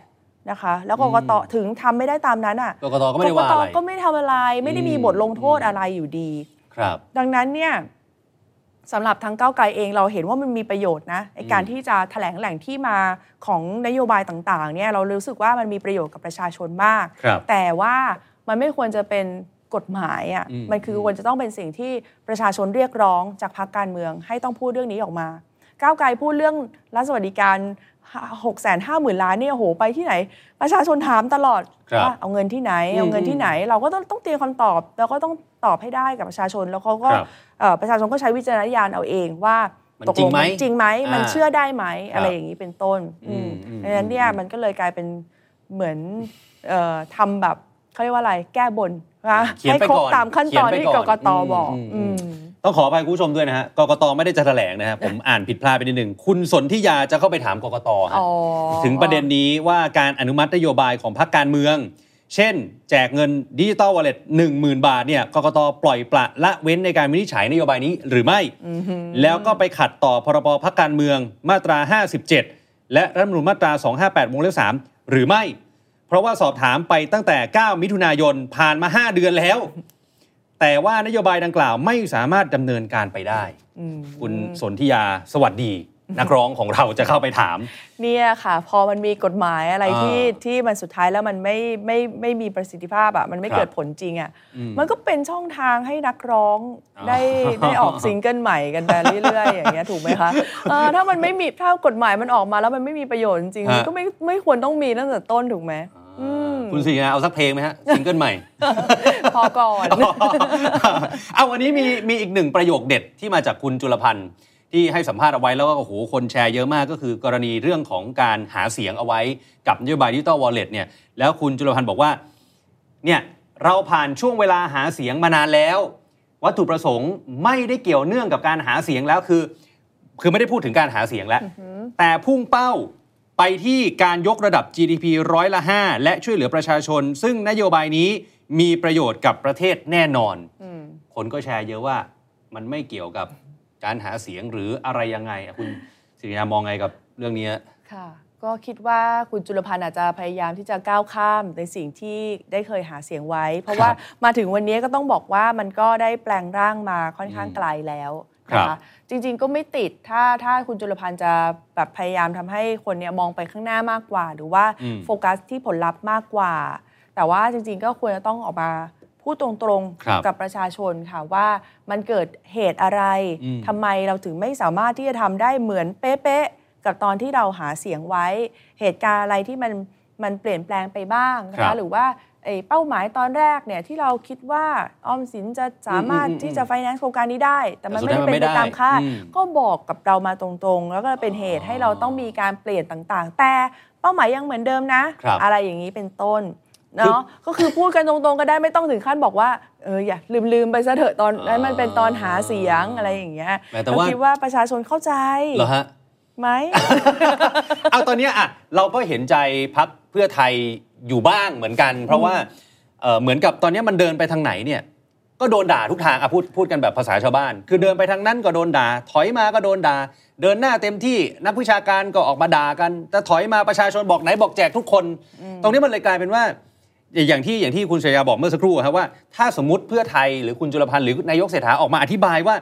นะคะ แล้วกกตถึงทำไม่ได้ตามนั้นอะกกตก็ไม่ได้ว่าอะไรกกตก็ไม่ทำอะไร ไม่ได้มีอืมบทลงโทษอะไรอยู่ดี ครับ ดังนั้นเนี่ย สำหรับทางก้าวไกลเองเราเห็นว่ามันมีประโยชน์นะในการที่จะแถลงแหล่งที่มาของนโยบายต่างๆเนี่ยเรารู้สึกว่ามันมีประโยชน์กับประชาชนมากครับแต่ว่ามันไม่ควรจะเป็นกฎหมายอะอืมมันคือควรจะต้องเป็นสิ่งที่ประชาชนเรียกร้องจากพรรคการเมือง ให้ต้องพูดเรื่องนี้ออกมาก้าวไกลพูดเรื่องรัฐสวัสดิการหกแสนห้าหมื่นล้านเนี่ยโอ้โหไปที่ไหน ประชาชนถามตลอดครับว่าเอาเงินที่ไหน เอาเงินที่ไหน เราก็ต้องต้องเตรียมคำตอบ แล้วก็ต้องตอบให้ได้กับประชาชนแล้วเขาก็ครับเอ่อ ประชาชนก็ใช้วิจารณญาณเอาเองว่ามันตกจริลงงไหมมันจริงไหมมันอ่าเชื่อได้ไหมครับอะไรอย่างนี้เป็นต้นอืมอืมดังนั้นเนี่ยอืมมันก็เลยกลายเป็นเหมือนเอ่อทำแบบเขาเรียกว่าอะไรแก้บนนะเขียนให้ไปครบก่อนตามขั้นตอนเขียนไปที่ก่กอนกตอืมบอกอืมอืมต้องขออภัยคุณผู้ชมด้วยนะฮะกกตไม่ได้จะแถลงนะครับผมอ่านผิดพลาดไปนิดหนึ่งคุณสนธิยาจะเข้าไปถามกกตฮะอ๋อถึงประเด็นนี้ว่าการอนุมัตินโยบายของพรรคการเมือง เช่น แจกเงินดิจิตอลวอลเล็ตหนึ่งหมื่นบาทเนี่ยกกตปล่อยปละละเว้นในการวินิจฉัยนโยบายนี้หรือไม่ แล้วก็ไปขัดต่อพรบพรรคการเมืองมาตรา 57 และรัฐธรรมนูญมาตรา 258วงเล็บ3หรือไม่ เพราะว่าสอบถามไปตั้งแต่ 9 มิถุนายนผ่านมา 5 เดือนแล้ว แต่ว่านโยบายดังกล่าวไม่สามารถดำเนินการไปได้อืมคุณสนธิยาสวัสดี นักร้องของเราจะเข้าไปถาม เนี่ยค่ะ พอมันมีกฎหมายอะไรอ่าที่ที่มันสุดท้ายแล้วมันไม่ไม่ไม่มีประสิทธิภาพอะมันไม่ครับเกิดผลจริงอะอืมมันก็เป็นช่องทางให้นักร้องอ๋อได้ได้ออกซิงเกิลใหม่กันไปเรื่อยๆอย่างเงี้ยถูกไหมคะเออถ้ามันไม่มีถ้ากฎหมายมันออกมาแล้วมันไม่มีประโยชน์จริงๆมันก็ไม่ไม่ควรต้องมีตั้งแต่ต้นถูกไหมอืมคุณสิงห์เอาสักเพลงไหมฮะซิงเกิลใหม่ พอก่อน เอาวันนี้มีมีอีกหนึ่งประโยคเด็ดที่มาจากคุณจุลพันธ์ ที่ให้สัมภาษณ์เอาไว้แล้วก็โอ้โหคนแชร์เยอะมากก็คือกรณีเรื่องของการหาเสียงเอาไว้กับนโยบายดิจิตอลวอลเล็ตเนี่ยแล้วคุณจุลพันธ์บอกว่าเนี่ยเราผ่านช่วงเวลาหาเสียงมานานแล้ว วัตถุประสงค์ไม่ได้เกี่ยวเนื่องกับการหาเสียงแล้วคือ คือไม่ได้พูดถึงการหาเสียงแล้ว แต่พุ่งเป้าไปที่การยกระดับ GDP ร้อยละ 5 และช่วยเหลือประชาชน ซึ่งนโยบายนี้มีประโยชน์กับประเทศแน่นอน คนก็แชร์เยอะว่ามันไม่เกี่ยวกับ การหาเสียงหรืออะไรยังไงอะคุณสิริยามองไงกับเรื่องนี้ค่ะ ก็คิดว่าคุณจุลพันธ์อาจจะพยายามที่จะก้าวข้ามในสิ่งที่ได้เคยหาเสียงไว้ เพราะว่ามาถึงวันนี้ก็ต้องบอกว่ามันก็ได้แปลงร่างมาค่อนข้างไกลแล้วนะครัคะบจริงๆก็ไม่ติดถ้าถ้าคุณจุลพันธ์จะแบบพยายามทำให้คนเนี่ยมองไปข้างหน้ามากกว่า หรือว่าอืมโฟกัสที่ผลลัพธ์มากกว่า แต่ว่าจริง ๆ ก็ควรจะต้องออกมา พูดตรงครับๆกับประชาชนค่ะว่ามันเกิดเหตุอะไรอืมทำไมเราถึงไม่สามารถที่จะทำได้เหมือนเป๊ะๆกับตอนที่เราหาเสียงไว้ เหตุการณ์อะไรที่มันมันเปลี่ยนแปลงไปบ้างนะครัคะบหรือว่าไอ้เป้าหมายตอนแรกเนี่ยที่เราคิดว่าออมสินจะสามารถอืมอืมอืมที่จะ finance โครงการนี้ได้ แต่มันแต่สุไม่ดได้ท้ายมันไม่ได้เป็นไปตามคาดอืมก็บอกกับเรามาตรงๆ แล้วก็เป็นเหตุให้เราต้องมีการเปลี่ยนต่างๆ แต่เป้าหมายยังเหมือนเดิมนะครับอะไรอย่างนี้เป็นต้น เนาะก็คือพูดกันตรงๆก็ได้ไม่ต้องถึงขั้นบอกว่าเอออย่าลืมๆไปซะเถอะตอนนั้นมันเป็นตอนหาเสียงอะไรอย่างเงี้ยแม้แต่ว่าก็คิดว่าประชาชนเข้าใจเหรอฮะไหมเอาตอนเนี้ยอะเราก็เห็นใจพักเพื่อไทยอยู่บ้างเหมือนกัน เพราะว่าเอ่อเหมือนกับตอนเนี้ยมันเดินไปทางไหนเนี่ย ก็โดนด่าทุกทางอะพูดพูดกันแบบภาษาชาวบ้าน คือเดินไปทางนั้นก็โดนด่า ถอยมาก็โดนด่า เดินหน้าเต็มที่นักวิชาการก็ออกมาด่ากัน แต่ถอยมาประชาชนบอกไหนบอกแจกทุกคน ตรงนี้มันเลยกลายเป็นว่า อย่างที่อย่างที่คุณชยาบอกเมื่อสักครู่ครับว่าถ้าสมมติเพื่อไทยหรือคุณจุลพันธ์หรือนายกเศรษฐาออกมาอธิบายว่า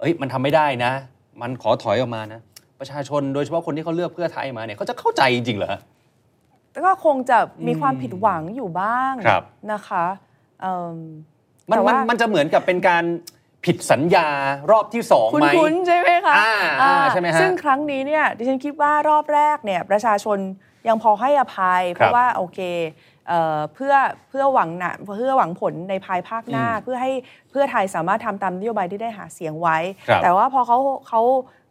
เอ้ยมันทำไม่ได้นะ มันขอถอยออกมานะ ประชาชนโดยเฉพาะคนที่เขาเลือกเพื่อไทยมาเนี่ยเขาจะเข้าใจจริงๆเหรอฮะแต่ก็คงจะมีความผิดหวังอยู่บ้างครับนะคะเอิ่มมันแต่มันว่ามันจะเหมือนกับเป็นการผิดสัญญารอบที่สองคุ้ไหมนๆใช่ไหมคะอ่าอ่าใช่ไหมฮะซึ่งครั้งนี้เนี่ยดิฉันคิดว่ารอบแรกเนี่ยประชาชนยังพอให้อภัย เพครับราะว่าโอเค เอ่อเพื่อเพื่อหวังนะเพื่อหวังผลในภายภาคหน้าอืมเพื่อให้เพื่อไทยสามารถทำตามนโยบายที่ได้หาเสียงไว้ครับแต่ว่าพอเขาเขา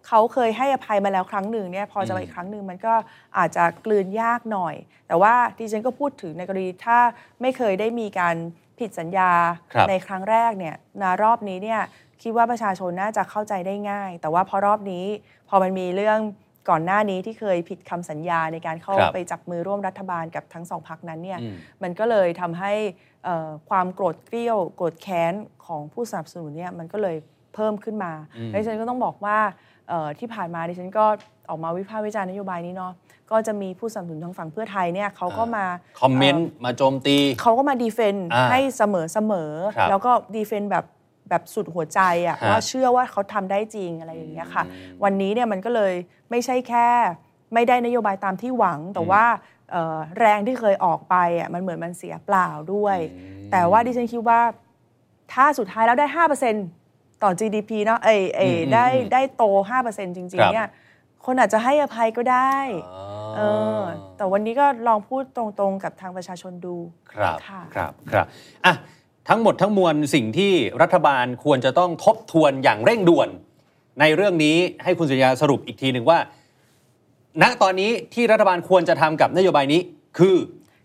เขาเคยให้อภัยมาแล้วครั้งหนึ่งเนี่ยพอจะอืมมาอีกครั้งหนึ่งมันก็อาจจะกลืนยากหน่อย แต่ว่าดิฉันก็พูดถึงในกรณีถ้าไม่เคยได้มีการผิดสัญญาครับในครั้งแรกเนี่ยนารอบนี้เนี่ยคิดว่าประชาชนน่าจะเข้าใจได้ง่าย แต่ว่าพอรอบนี้พอมันมีเรื่อง ก่อนหน้านี้ที่เคยผิดคำสัญญาในการเข้าครับไปจับมือร่วมรัฐบาลกับทั้งสองพักนั้นเนี่ยอืมมันก็เลยทำให้เอ่อความโกรธเกรี้ยวโกรธแค้นของผู้สนับสนุนเนี่ยมันก็เลยเพิ่มขึ้นมาอืมและดิฉันก็ต้องบอกว่าเอ่อที่ผ่านมาดิฉันก็ออกมาวิพากษ์วิจารณ์นโยบายนี้เนาะก็จะมีผู้สนับสนุนทางฝั่งเพื่อไทยเนี่ยเขาก็มาคอมเมนต์มาโจมตีเขาก็มาดีเฟนต์อ่าให้เสมอเสมอครับแล้วก็ดีเฟนต์แบบ แบบสุดหัวใจอะฮะว่าเชื่อว่าเขาทำได้จริงอะไรอย่างเงี้ยค่ะอืมวันนี้เนี่ยมันก็เลยไม่ใช่แค่ ไม่ได้นโยบายตามที่หวัง แต่ว่าเอ่อแรงที่เคยออกไปอะมันเหมือนมันเสียเปล่าด้วย แต่ว่าดิฉันคิดว่า ถ้าสุดท้ายแล้วได้5%ต่อ GDP เนาะเอยเอยอืมได้อืมได้โต5%จริงครับๆเนี่ยคนอาจจะให้อภัยก็ได้อ๋อเออแต่วันนี้ก็ลองพูดตรงๆกับทางประชาชนดู ครับค่ะครับ ครับ อะ ทั้งหมดทั้งมวลสิ่งที่รัฐบาลควรจะต้องทบทวนอย่างเร่งด่วน ในเรื่องนี้ให้คุณสุริยาสรุปอีกทีหนึ่งว่า ณตอนนี้ที่รัฐบาลควรจะทำกับนโยบายนี้คือ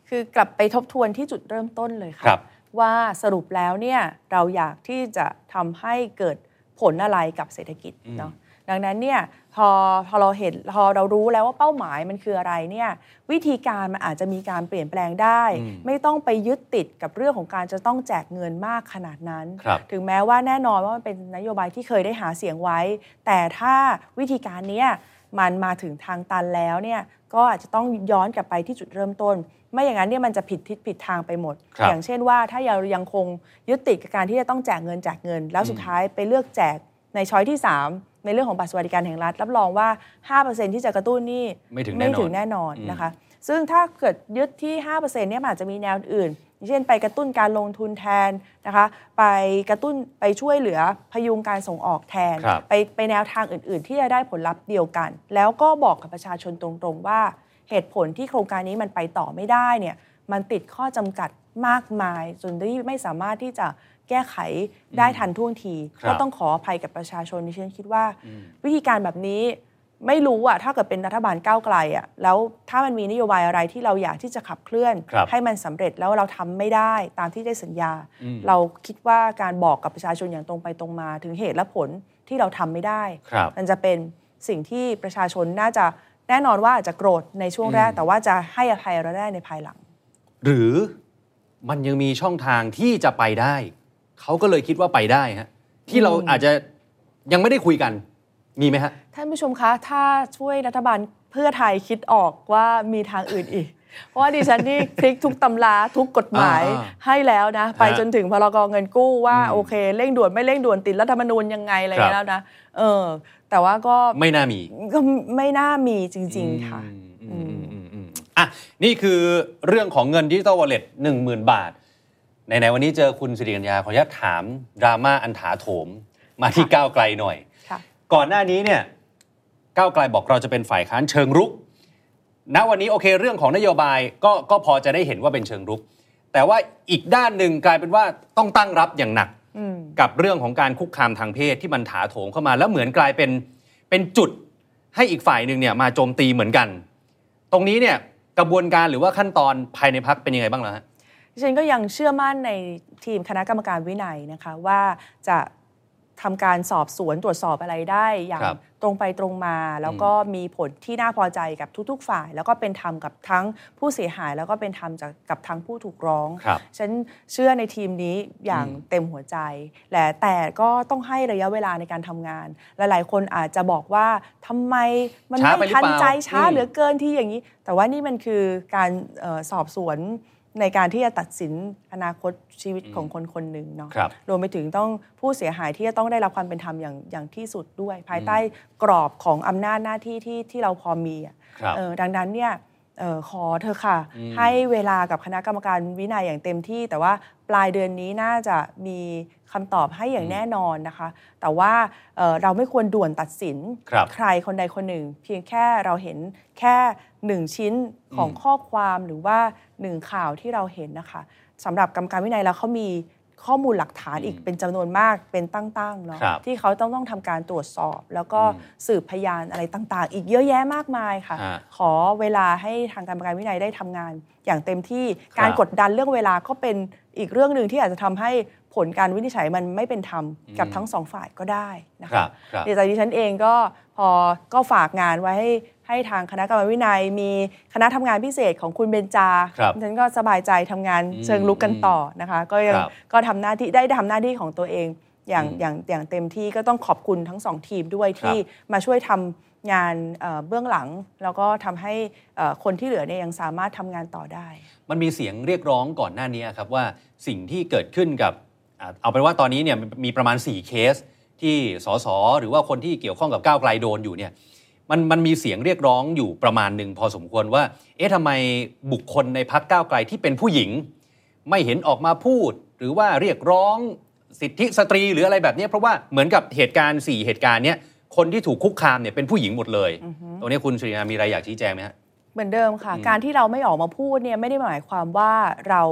คือกลับไปทบทวนที่จุดเริ่มต้นเลยค่ะครับว่าสรุปแล้วเนี่ยเราอยากที่จะทำให้เกิดผลอะไรกับเศรษฐกิจเนาะ ดังนั้นเนี่ยพอพอเราเห็นพอเรารู้แล้วว่าเป้าหมายมันคืออะไรเนี่ยวิธีการมันอาจจะมีการเปลี่ยนแปลงได้อืมไม่ต้องไปยึดติดกับเรื่องของการจะต้องแจกเงินมากขนาดนั้นครับถึงแม้ว่าแน่นอนว่ามันเป็นนโยบายที่เคยได้หาเสียงไว้ แต่ถ้าวิธีการเนี้ยมันมาถึงทางตันแล้วเนี่ยก็อาจจะต้องย้อนกลับไปที่จุดเริ่มต้น ไม่อย่างนั้นเนี่ยมันจะผิดทิศผิดทางไปหมดครับอย่างเช่นว่าถ้าเรายังคงยึดติดกับการที่จะต้องแจกเงินแจกเงิน แล้วสุดท้ายไปเลือกแจกในช้อยที่ 3 ในเรื่องของบัตรสวัสดิการแห่งรัฐ รับรองว่า 5%ที่จะกระตุ้นนี่ไม่ถึงแน่นอนถึงแน่นอนอืมนะคะ ซึ่งถ้าเกิดยึดที่ 5%เนี่ยมันอาจจะมีแนวอื่นอย่างเช่นไปกระตุ้นการลงทุนแทนนะคะ ไปกระตุ้นไปช่วยเหลือพยุงการส่งออกแทนครับไปไปแนวทางอื่น ๆ ที่จะได้ผลลัพธ์เดียวกัน แล้วก็บอกกับประชาชนตรงๆว่าเหตุผลที่โครงการนี้มันไปต่อไม่ได้เนี่ยมันติดข้อจำกัดมากมายจนที่ไม่สามารถที่จะ แก้ไขได้ทันท่วงทีครับก็ต้องขออภัยกับประชาชนดิฉันคิดว่า วิธีการแบบนี้ไม่รู้อะถ้าเกิดเป็นรัฐบาลก้าวไกลอะแล้วถ้ามันมีนโยบายอะไรที่เราอยากที่จะขับเคลื่อนครับให้มันสำเร็จแล้วเราทำไม่ได้ตามที่ได้สัญญาอืมเราคิดว่าการบอกกับประชาชนอย่างตรงไปตรงมา ถึงเหตุและผลที่เราทำไม่ได้ครับมันจะเป็นสิ่งที่ประชาชนน่าจะแน่นอนว่าอาจจะโกรธในช่วงแรกอืมแต่ว่าจะให้อภัยเราได้ในภายหลัง หรือมันยังมีช่องทางที่จะไปได้ เขาก็เลยคิดว่าไปได้ฮะที่เราอาจจะยังไม่ได้คุยกันมีไหมฮะท่านผู้ชมคะถ้าช่วยรัฐบาลเพื่อไทยคิดออกว่ามีทางอื่นอีก เพราะว่าดิฉันนี่พลิกทุกตำราทุกกฎหมายอ่าให้แล้วนะ ไปจนถึงพรกเงินกู้ว่าอืมโอเคเร่งด่วนไม่เร่งด่วนติดรัฐธรรมนูญยังไงอะไรครับแล้วนะเออ แต่ว่าก็ไม่น่ามีก็ไม่น่ามีจริง ๆ ค่ะอืมอืมอืมอืมอะนี่คือเรื่องของเงินดิจิตอลวอลเล็ตหนึ่งหมื่นบาท ไหนๆวันนี้เจอคุณสิริกัญญาขออนุญาตถามดราม่าอันถาโถมมาที่ค่ะก้าวไกลหน่อยค่ะก่อนหน้านี้เนี่ยก้าวไกลบอกเราจะเป็นฝ่ายค้านเชิงรุก ณวันนี้โอเคเรื่องของนโยบายก็ก็พอจะได้เห็นว่าเป็นเชิงรุก แต่ว่าอีกด้านหนึ่งกลายเป็นว่าต้องตั้งรับอย่างหนักอืมกับเรื่องของการคุกคามทางเพศที่มันถาโถมเข้ามา แล้วเหมือนกลายเป็นเป็นจุดให้อีกฝ่ายหนึ่งเนี่ยมาโจมตีเหมือนกัน ตรงนี้เนี่ยกระบวนการหรือว่าขั้นตอนภายในพักเป็นยังไงบ้างล่ะฮะ ดิฉันก็ยังเชื่อมั่นในทีมคณะกรรมการวินัยนะคะว่าจะทำการสอบสวนตรวจสอบอะไรได้อย่างครับตรงไปตรงมา แล้วก็มีผลที่น่าพอใจกับทุก ๆ ฝ่าย แล้วก็เป็นธรรมกับทั้งผู้เสียหาย แล้วก็เป็นธรรมจากกับทั้งผู้ถูกร้องครับฉันเชื่อในทีมนี้อย่างอืมเต็มหัวใจแหละแต่ก็ต้องให้ระยะเวลาในการทำงาน หลายๆ คนอาจจะบอกว่าทำไมมันช้าไปไม่หรือทันเปล่าใจช้าอืมเหลือเกินที่อย่างนี้ แต่ว่านี่มันคือการเออสอบสวน ในการที่จะตัดสินอนาคตชีวิตของคนคนหนึ่งเนาะครับรวมไปถึงต้องผู้เสียหายที่จะต้องได้รับความเป็นธรรมอย่างอย่างที่สุดด้วย ภายใต้กรอบของอำนาจหน้าที่ที่ที่เราพอมีอะครับเออดังนั้นเนี่ยเออขอเธอะค่ะอืมให้เวลากับคณะกรรมการวินัยอย่างเต็มที่ แต่ว่าปลายเดือนนี้น่าจะมีคำตอบให้อย่างแน่นอนนะคะ แต่ว่าเอ่อเราไม่ควรด่วนตัดสินครับใครคนใดคนหนึ่ง เพียงแค่เราเห็นแค่ หนึ่งชิ้นของอืมข้อความหรือว่าหนึ่งข่าวที่เราเห็นนะคะสำหรับกรรมการวินัยแล้วเขามีข้อมูลหลักฐานอีกเป็นจำนวนมากเป็นตั้งๆเนาะครับที่เขาต้องต้องทำการตรวจสอบ แล้วก็อืมสืบพยานอะไรต่างๆ อีกเยอะแยะมากมายค่ะฮะขอเวลาให้ทางกรรมการวินัยได้ทำงาน อย่างเต็มที่ครับการกดดันเรื่องเวลาก็เป็นอีกเรื่องหนึ่งที่อาจจะทำให้ผลการวินิจฉัยมันไม่เป็นธรรมกับทั้งสองฝ่ายก็ได้นะครัคะบครับเดี๋ยวจากดิฉันเองก็พอก็ฝากงานไว้ให้ ให้ทางคณะกรรมการวินัย มีคณะทำงานพิเศษของคุณเบญจาครับดิฉันก็สบายใจทำงานอืมเชิงลุกกันต่อนะคะ ก็ยังครับก็ทำหน้าที่ได้ทำหน้าที่ของตัวเองอย่างอืมอย่างอย่างเต็มที่ก็ต้องขอบคุณทั้งสองทีมด้วยที่มาช่วยทำงานเอ่อเบื้องหลัง แล้วก็ทำให้เอ่อคนที่เหลือเนี่ยยังสามารถทำงานต่อได้ มันมีเสียงเรียกร้องก่อนหน้านี้ครับว่าสิ่งที่เกิดขึ้นกับอ่าเอาเป็นว่าตอนนี้เนี่ยมีประมาณ 4 เคสที่สสหรือว่าคนที่เกี่ยวข้องกับก้าวไกลโดนอยู่เนี่ย มันมันมีเสียงเรียกร้องอยู่ประมาณหนึ่งพอสมควรว่า เอ๊ะทำไมบุคคลในพักก้าวไกลที่เป็นผู้หญิง ไม่เห็นออกมาพูด หรือว่าเรียกร้องสิทธิสตรีหรืออะไรแบบเนี้ยเพราะว่าเหมือนกับเหตุการณ์ 4 เหตุการณ์เนี้ยคนที่ถูกคุกคามเนี่ยเป็นผู้หญิงหมดเลยตรงนี้คุณสุริยามีอะไรอยากชี้แจงไหมฮะเหมือนเดิมค่ะอืมการที่เราไม่ออกมาพูดเนี่ยไม่ได้หมายความว่าเรา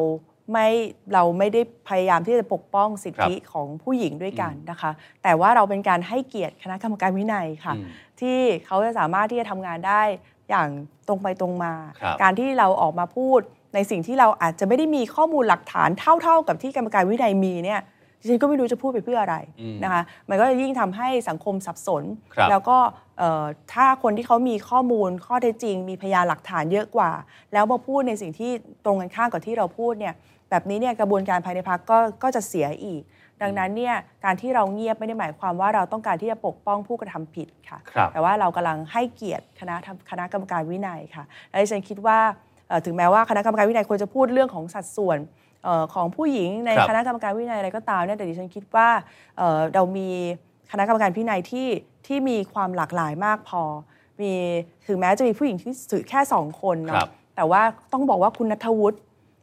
ไม่เราไม่ได้พยายามที่จะปกป้องสิทธิของผู้หญิงด้วยกันนะคะ แต่ว่าเราเป็นการให้เกียรติคณะกรรมการวินัยค่ะอืม ที่เขาจะสามารถที่จะทำงานได้อย่างตรงไปตรงมาครับการที่เราออกมาพูดในสิ่งที่เราอาจจะไม่ได้มีข้อมูลหลักฐานเท่า ๆ กับที่กรรมการวินัยมีเนี่ยดิฉันก็ไม่รู้จะพูดไปเพื่ออะไรอืมนะคะมันก็จะยิ่งทำให้สังคมสับสนครับแล้วก็เอ่อถ้าคนที่เขามีข้อมูลข้อเท็จจริง มีพยานหลักฐานเยอะกว่า แล้วมาพูดในสิ่งที่ตรงกันข้ามกับที่เราพูดเนี่ยแบบนี้เนี่ยกระบวนการภายในพักก็ก็จะเสียอีก ดังนั้นเนี่ยการที่เราเงียบไม่ได้หมายความว่าเราต้องการที่จะปกป้องผู้กระทำผิดค่ะครับแต่ว่าเรากำลังให้เกียรติคณะทำคณะกรรมการวินัยค่ะและดิฉันคิดว่าเอ่อถึงแม้ว่าคณะกรรมการวินัยควรจะพูดเรื่องของสัดส่วนเอ่อของผู้หญิงในครับคณะกรรมการวินัยอะไรก็ตามเนี่ยแต่ดิฉันคิดว่าเอ่อเรามีคณะกรรมการวินัยที่ที่มีความหลากหลายมากพอ มีถึงแม้จะมีผู้หญิงที่สื่อแค่สองคนครัเนาะบแต่ว่าต้องบอกว่าคุณนัทวุฒิ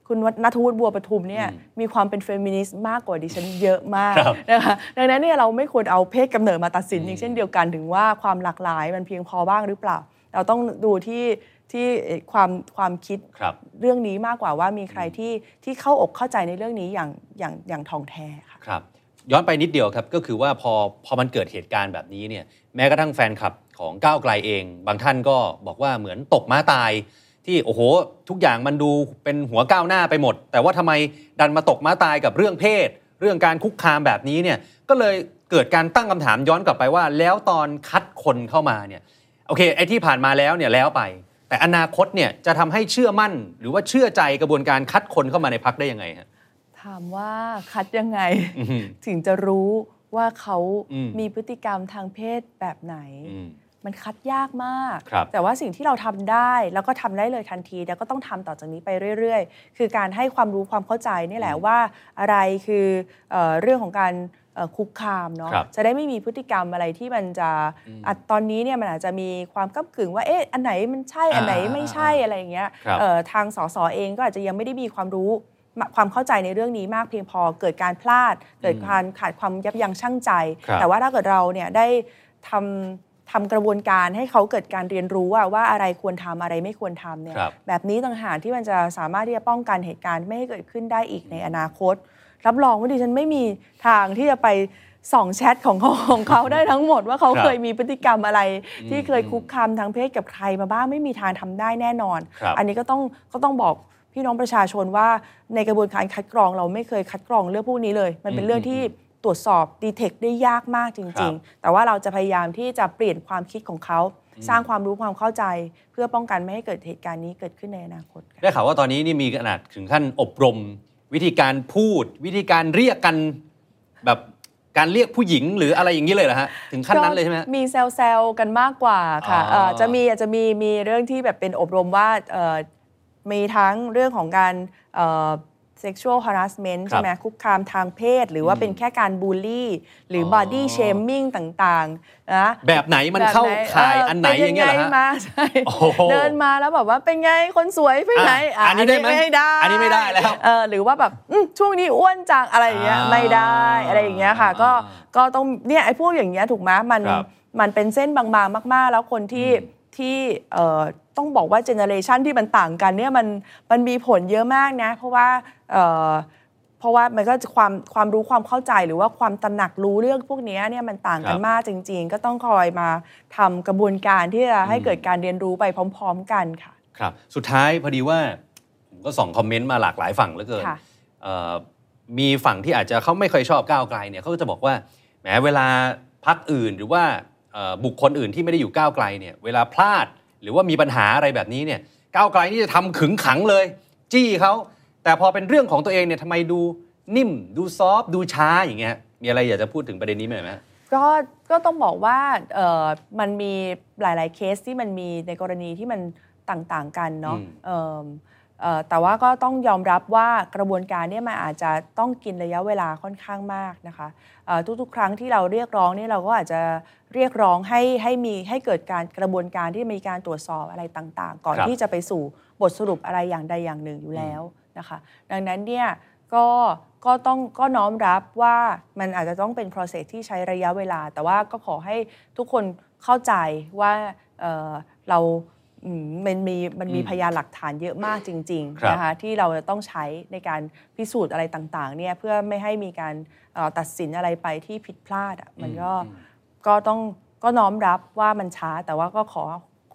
คุณนัทวุฒิบัวประทุมเนี่ยมีความเป็นเฟมินิสต์มากกว่าดิฉันเยอะมากครับนะคะดังนั้นเนี่ยเราไม่ควรเอาเพศกำเนิดมาตัดสินอย่างเช่นเดียวกันถึงว่าความหลากหลายมันเพียงพอบ้างหรือเปล่า เราต้องดูที่ที่เอ่อความความคิดครับเรื่องนี้มากกว่าว่ามีใครที่ที่เข้าอกเข้าใจในเรื่องนี้อย่างอย่างอย่างทองแท้ค่ะครับ ย้อนไปนิดเดียวครับก็คือว่าพอพอมันเกิดเหตุการณ์แบบนี้เนี่ยแม้กระทั่งแฟนคลับของก้าวไกลเอง บางท่านก็บอกว่าเหมือนตกม้าตาย ที่โอ้โห ทุกอย่างมันดูเป็นหัวก้าวหน้าไปหมด แต่ว่าทำไมดันมาตกม้าตายกับเรื่องเพศ เรื่องการคุกคามแบบนี้เนี่ยก็เลยเกิดการตั้งคำถามย้อนกลับไปว่า แล้วตอนคัดคนเข้ามาเนี่ยโอเคไอ้ที่ผ่านมาแล้วเนี่ยแล้วไป แต่อนาคตเนี่ยจะทำให้เชื่อมั่น หรือว่าเชื่อใจกระบวนการคัดคนเข้ามาในพักได้ยังไงฮะถามว่าคัดยังไงอือหือถึงจะรู้ว่าเขาอืมมีพฤติกรรมทางเพศแบบไหนอื มมันคัดยากมากครับแต่ว่าสิ่งที่เราทำได้แล้วก็ทำได้เลยทันที แล้วก็ต้องทำต่อจากนี้ไปเรื่อย ๆ คือการให้ความรู้ความเข้าใจนี่แหละว่าอะไรคือเออเรื่องของการเอ่อคุกคามเนาะครับจะได้ไม่มีพฤติกรรมอะไรที่มันจะอะตอนนี้เนี่ยมันอาจจะมีความก้ากึ่งว่าเอ๊ะอันไหนมันใช่อันไหนไม่ใช่อะไรอย่างเงี้ยครับเอ่อทางสสเองก็อาจจะยังไม่ได้มีความรู้ความเข้าใจในเรื่องนี้มากเพียงพอเกิดการพลาด เกิดการขาดความยับยั้งชั่งใจครับแต่ว่าถ้าเกิดเราเนี่ยได้ทำ ทำกระบวนการให้เขาเกิดการเรียนรู้ว่าว่าอะไรควรทำอะไรไม่ควรทำเนี่ยครับแบบนี้ต่างหากที่มันจะสามารถที่จะป้องกันเหตุการณ์ไม่ให้เกิดขึ้นได้อีกในอนาคต รับรองว่าดิฉันไม่มีทางที่จะไปส่องแชทของเขาของเขาได้ทั้งหมดว่าเขาครับเคยมีพฤติกรรมอะไร ที่เคยอืมคุกคามทางเพศกับใครมาบ้างไม่มีทางทำได้แน่นอนครับอันนี้ก็ต้องก็ต้องบอกพี่น้องประชาชนว่าในกระบวนการคัดกรองเราไม่เคยคัดกรองเรื่องพวกนี้เลย มันเป็นเรื่องที่ ตรวจสอบดีเทคได้ยากมากจครัริงบๆแต่ว่าเราจะพยายามที่จะเปลี่ยนความคิดของเขา สร้างความรู้ความเข้าใจ เพื่อป้องกันไม่ให้เกิดเหตุการณ์นี้เกิดขึ้นในอนาคตค่ะได้ข่าวว่าตอนนี้นี่มีขนาดถึงขั้นอบรม วิธีการพูด วิธีการเรียกกันแบบการเรียกผู้หญิงหรืออะไรอย่างนี้เลยเหรอฮะ ถึงขั้นนั้นเลยใช่ไหมฮะมีแซลๆกันมากกว่าค่ะอ๋อเอ่อจะมีอาจจะมีมีเรื่องที่แบบเป็นอบรมว่าเอ่อมีทั้งเรื่องของการเอ่อ sexual harassment ครับใช่ไหมคุกคามทางเพศ หรือว่าเป็นแค่การบูลลี่ หรือออ body shaming ต่างๆนะแบบไหนมันเข้าแบบข่ายอันไหนอย่างเงี้ยเหรอป็ฮะมาใช่โอ้โหเดินมาแล้วแบบว่าเป็นไงคนสวยไปไหนอะอันนี้ได้ไหมไม่ได้อันนี้ไม่ได้แล้วเออหรือว่าแบบอืมช่วงนี้อ้วนจังอะไรอย่างเงี้ยอ่าไม่ได้อะไรอย่างเงี้ยค่ะ ก็อ่าก็ต้องเนี่ยไอ้พวกอย่างเงี้ยถูกไหมมันครับมันเป็นเส้นบางๆมาก ๆ แล้วคนที่ที่เอ่อ ต้องบอกว่าเจเนอเรชันที่มันต่างกันเนี่ยมันมันมีผลเยอะมากนะ เพราะว่าเอ่อเพราะว่ามันก็จะความความรู้ความเข้าใจหรือว่าความตระหนักรู้เรื่องพวกเนี้ยเนี่ยมันต่างกันครับมากจริง ๆ ก็ต้องคอยมาทำกระบวนการที่จะให้เกิดการเรียนรู้ไปพร้อม ๆ กันค่ะ ครับ สุดท้ายพอดีว่าผมก็ส่องคอมเมนต์มาหลากหลายฝั่งเหลือเกินค่ะเอ่อมีฝั่งที่อาจจะเขาไม่เคยชอบก้าวไกลเนี่ยเขาก็จะบอกว่าแหมเวลาพักอื่นหรือว่าเอ่อบุคคลอื่นที่ไม่ได้อยู่ก้าวไกลเนี่ยเวลาพลาด หรือว่ามีปัญหาอะไรแบบนี้เนี่ยก้าวไกลนี่จะทำขึงขังเลย จี้เขาแต่พอเป็นเรื่องของตัวเองเนี่ยทำไมดูนิ่ม ดูซอฟต์ดูช้าอย่างเงี้ยมีอะไรอยากจะพูดถึงประเด็นนี้ไหมไหมฮะก็ก็ต้องบอกว่าเอ่อมันมีหลาย ๆ เคสที่มันมีในกรณีที่มันต่าง ๆ กันเนาะอืมเอิ่มเอ่อ แต่ว่าก็ต้องยอมรับว่ากระบวนการเนี่ยมันอาจจะต้องกินระยะเวลาค่อนข้างมากนะคะเอ่อทุกๆ ครั้งที่เราเรียกร้องเนี่ยเราก็อาจจะเรียกร้องให้ให้มีให้เกิดการกระบวนการที่มีการตรวจสอบอะไรต่างๆ ก่อนครับที่จะไปสู่บทสรุปอะไรอย่างใดอย่างหนึ่งอยู่แล้วนะคะดังนั้นเนี่ยก็ก็ต้องก็น้อมรับว่ามันอาจจะต้องเป็น process ที่ใช้ระยะเวลา แต่ว่าก็ขอให้ทุกคนเข้าใจว่าเอ่อเราอื มมันมีมันมีอืมพยานหลักฐานเยอะมากจริงครับๆนะคะที่เราจะต้องใช้ในการพิสูจน์อะไรต่างๆเนี่ยเพื่อไม่ให้มีการเอ่อตัดสินอะไรไปที่ผิดพลาดอะมันก็ก็ต้องก็น้อมรับว่ามันช้าแต่ว่าก็ขอ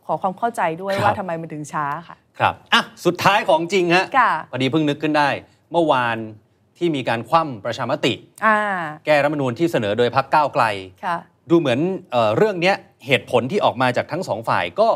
ขอความเข้าใจด้วยครับว่าทำไมมันถึงช้าค่ะ ครับอะสุดท้ายของจริงฮะค่ะพอดีเพิ่งนึกขึ้นได้ เมื่อวานที่มีการคว่ำประชามติอ่าแก้รัฐธรรมนูญที่เสนอโดยพรรคก้าวไกลค่ะดูเหมือนเออเรื่องเนี้ยเหตุผลที่ออกมาจากทั้งสองฝ่ายก็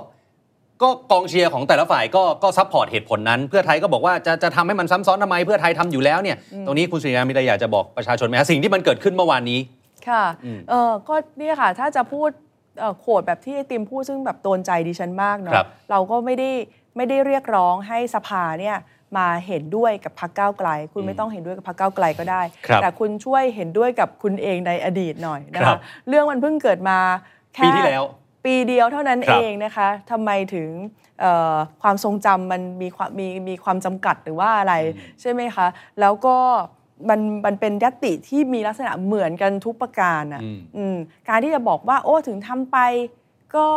ก็กองเชียร์ของแต่ละฝ่ายก็ก็ support เหตุผลนั้น เพื่อไทยก็บอกว่าจะจะทำให้มันซ้ำซ้อนทำไมเพื่อไทยทำอยู่แล้วเนี่ยตรงนี้คุณสุริยามีอะไรอยากจะบอกประชาชนไหมฮะสิ่งที่มันเกิดขึ้นเมื่อวานนี้ ค่ะอืมเออก็เนี่ยค่ะ ถ้าจะพูดเอ่อโขดแบบที่ไอติมพูดซึ่งแบบโดนใจดิฉันมากเนาะ ครับ เราก็ไม่ได้ไม่ได้เรียกร้องให้สภาเนี่ยมาเห็นด้วยกับพรรคก้าวไกล คุณไม่ต้องเห็นด้วยกับพรรคก้าวไกลก็ได้ ครับแต่คุณช่วยเห็นด้วยกับคุณเองในอดีตหน่อยนะครัคะบเรื่องมันเพิ่งเกิดมาแค่ปีที่แล้ว ปีเดียวเท่านั้นครัเอบงนะคะทำไมถึงเอ่อความทรงจำมันมีความมีมีความจำกัดหรือว่าอะไรใช่ไหมคะ แล้วก็มันมันเป็นยตติที่มีลักษณะเหมือนกันทุกประการอะอืมอืมการที่จะบอกว่า โอ้ถึงทำไปก็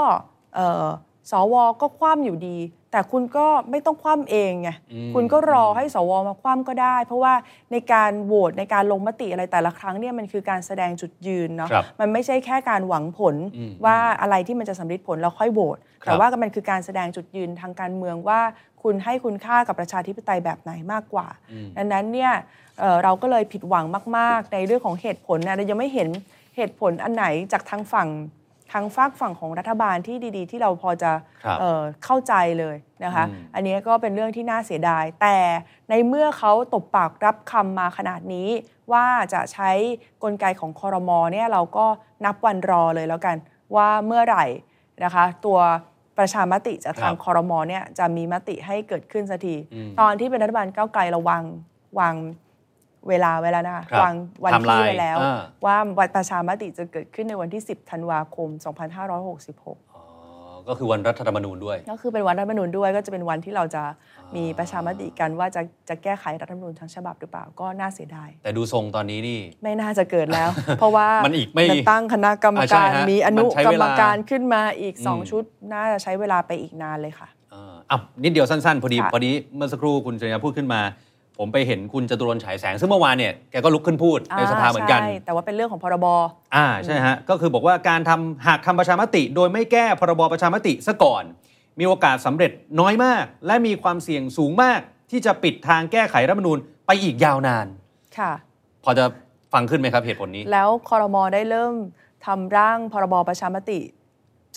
เอ่อสวก็คว่ำอยู่ดี แต่คุณก็ไม่ต้องคว่ำเองไงอืมคุณก็รอให้สวมาคว่ำก็ได้ เพราะว่าในการโหวตในการลงมติอะไรแต่ละครั้งเนี่ยมันคือการแสดงจุดยืนเนาะครับมันไม่ใช่แค่การหวังผลอืมว่าอะไรที่มันจะสำลิดผลแล้วค่อยโหวตครับแต่ว่ามันคือการแสดงจุดยืนทางการเมืองว่าคุณให้คุณค่ากับประชาธิปไตยแบบไหนมากกว่า ดังนั้นเนี่ยเอ่อเราก็เลยผิดหวังมาก ๆ ในเรื่องของเหตุผลนะเรายังไม่เห็นเหตุผลอันไหนจากทางฝั่ง ทางฝากฝั่งของรัฐบาลที่ดีๆ ที่เราพอจะครับเอ่อเข้าใจเลยนะคะอืมอันนี้ก็เป็นเรื่องที่น่าเสียดาย แต่ในเมื่อเขาตบปากรับคำมาขนาดนี้ ว่าจะใช้กลไกของคอรมอเนี่ยเราก็นับวันรอเลยแล้วกัน ว่าเมื่อไหร่นะคะ ตัวประชามติจากทางครับคอรมอเนี่ยจะมีมติให้เกิดขึ้นสักทีอืมตอนที่เป็นรัฐบาลก้าวไกลเราวางวาง เวลาไว้แล้วนะคะครับวางวันที่ไทม์ไลน์ไว้แล้วอ่าว่าวันประชามติจะเกิดขึ้นในวันที่ 10 ธันวาคม 2566อ๋อก็คือวันรัฐธรรมนูญด้วย ก็คือเป็นวันรัฐธรรมนูญด้วย ก็จะเป็นวันที่เราจะมีประชามติกันว่าจะจะแก้ไขรัฐธรรมนูญทั้งฉบับหรือเปล่าก็น่าเสียดายแต่ดูทรงตอนนี้นี่ไม่น่าจะเกิดแล้ว เพราะว่ามมันอีกไม่ตั้งคณะกรรมอ่าใช่การฮะมีอนุมันใช้กรเวรลามการขึ้นมาอีกสองอืมชุด น่าจะใช้เวลาไปอีกนานเลยค่ะอ่าอะนิดเดียวสั้นๆ พอดีค่ะพอดีเมื่อสักครู่คุณชยาพูดขึ้นมา ผมไปเห็นคุณจตุรนต์ฉายแสง ซึ่งเมื่อวานเนี่ยแกก็ลุกขึ้นพูดในสภาเหมือนกันใช่แต่ว่าเป็นเรื่องของพรบอ่าใช่ฮะ ก็คือบอกว่าการทำหากทำประชามติ โดยไม่แก้พรบประชามติซะก่อน มีโอกาสสำเร็จน้อยมาก และมีความเสี่ยงสูงมากที่จะปิดทางแก้ไขรัฐธรรมนูญไปอีกยาวนานค่ะ พอจะฟังขึ้นไหมครับเหตุผลนี้ แล้วคอรมอได้เริ่มทำร่างพรบประชามติ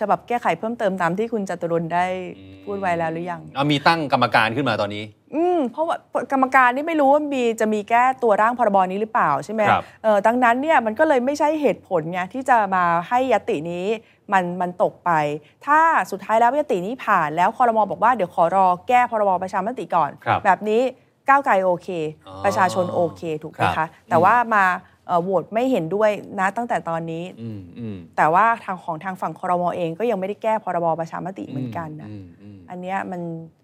ฉบับแก้ไขเพิ่มเติมตามที่คุณจตุรนต์ได้พูดไว้แล้วหรือยังเอามีตั้งกรรมการขึ้นมาตอนนี้ อืมเพราะว่ากรรมการนี่ไม่รู้ว่ามีจะมีแก้ตัวร่างพรบนี้หรือเปล่าใช่ไหมครับเออดังนั้นเนี่ยมันก็เลยไม่ใช่เหตุผลไงที่จะมาให้ยตินี้มันมันตกไป ถ้าสุดท้ายแล้วยตินี้ผ่านแล้วคอรมอบอกว่าเดี๋ยวขอรอแก้พรบประชามติก่อนครับแบบนี้ก้าวไกลโอเคอ๋อประชาชนโอเคถูกไหมครัคะบแต่ว่ามาเอ่อ โหวตไม่เห็นด้วยนะตั้งแต่ตอนนี้อืมอืมแต่ว่าทางของทางฝั่งคอรมอเองก็ยังไม่ได้แก้พรบประชามติเหมือนกันนะอืมอืมอันเนี้ยมัน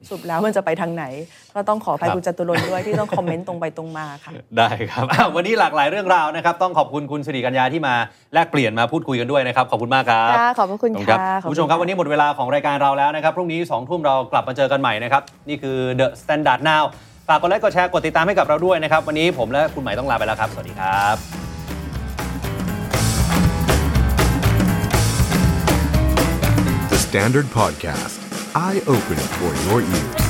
สรุดแล้วมันจะไปทางไหน ก็ต้องขออภัยครับคุณจตุรนต์ด้วยที่ต้องคอมเมนต์ตรงไปตรงมาค่ะ ได้ครับอ้าววันนี้หลากหลายเรื่องราวนะครับ ต้องขอบคุณคุณสิริกัญญาที่มาแลกเปลี่ยนมาพูดคุยกันด้วยนะครับ ขอบคุณมากครับค่ะขอบพระคุณขอบค่ะรับขอบคุณผู้ชมครับวันนี้หมดเวลาของรายการเราแล้วนะครับพรุ่งนี้2องทุ่มเรากลับมาเจอกันใหม่นะครับนี่คือ The Standard Now ฝากกดไลค์กดแชร์กดติดตามให้กับเราด้วยนะครับ วันนี้ผมและคุณหมายต้องลาไปแล้วครับ สวัสดีครับ The Standard Podcast, eye Open for your ears.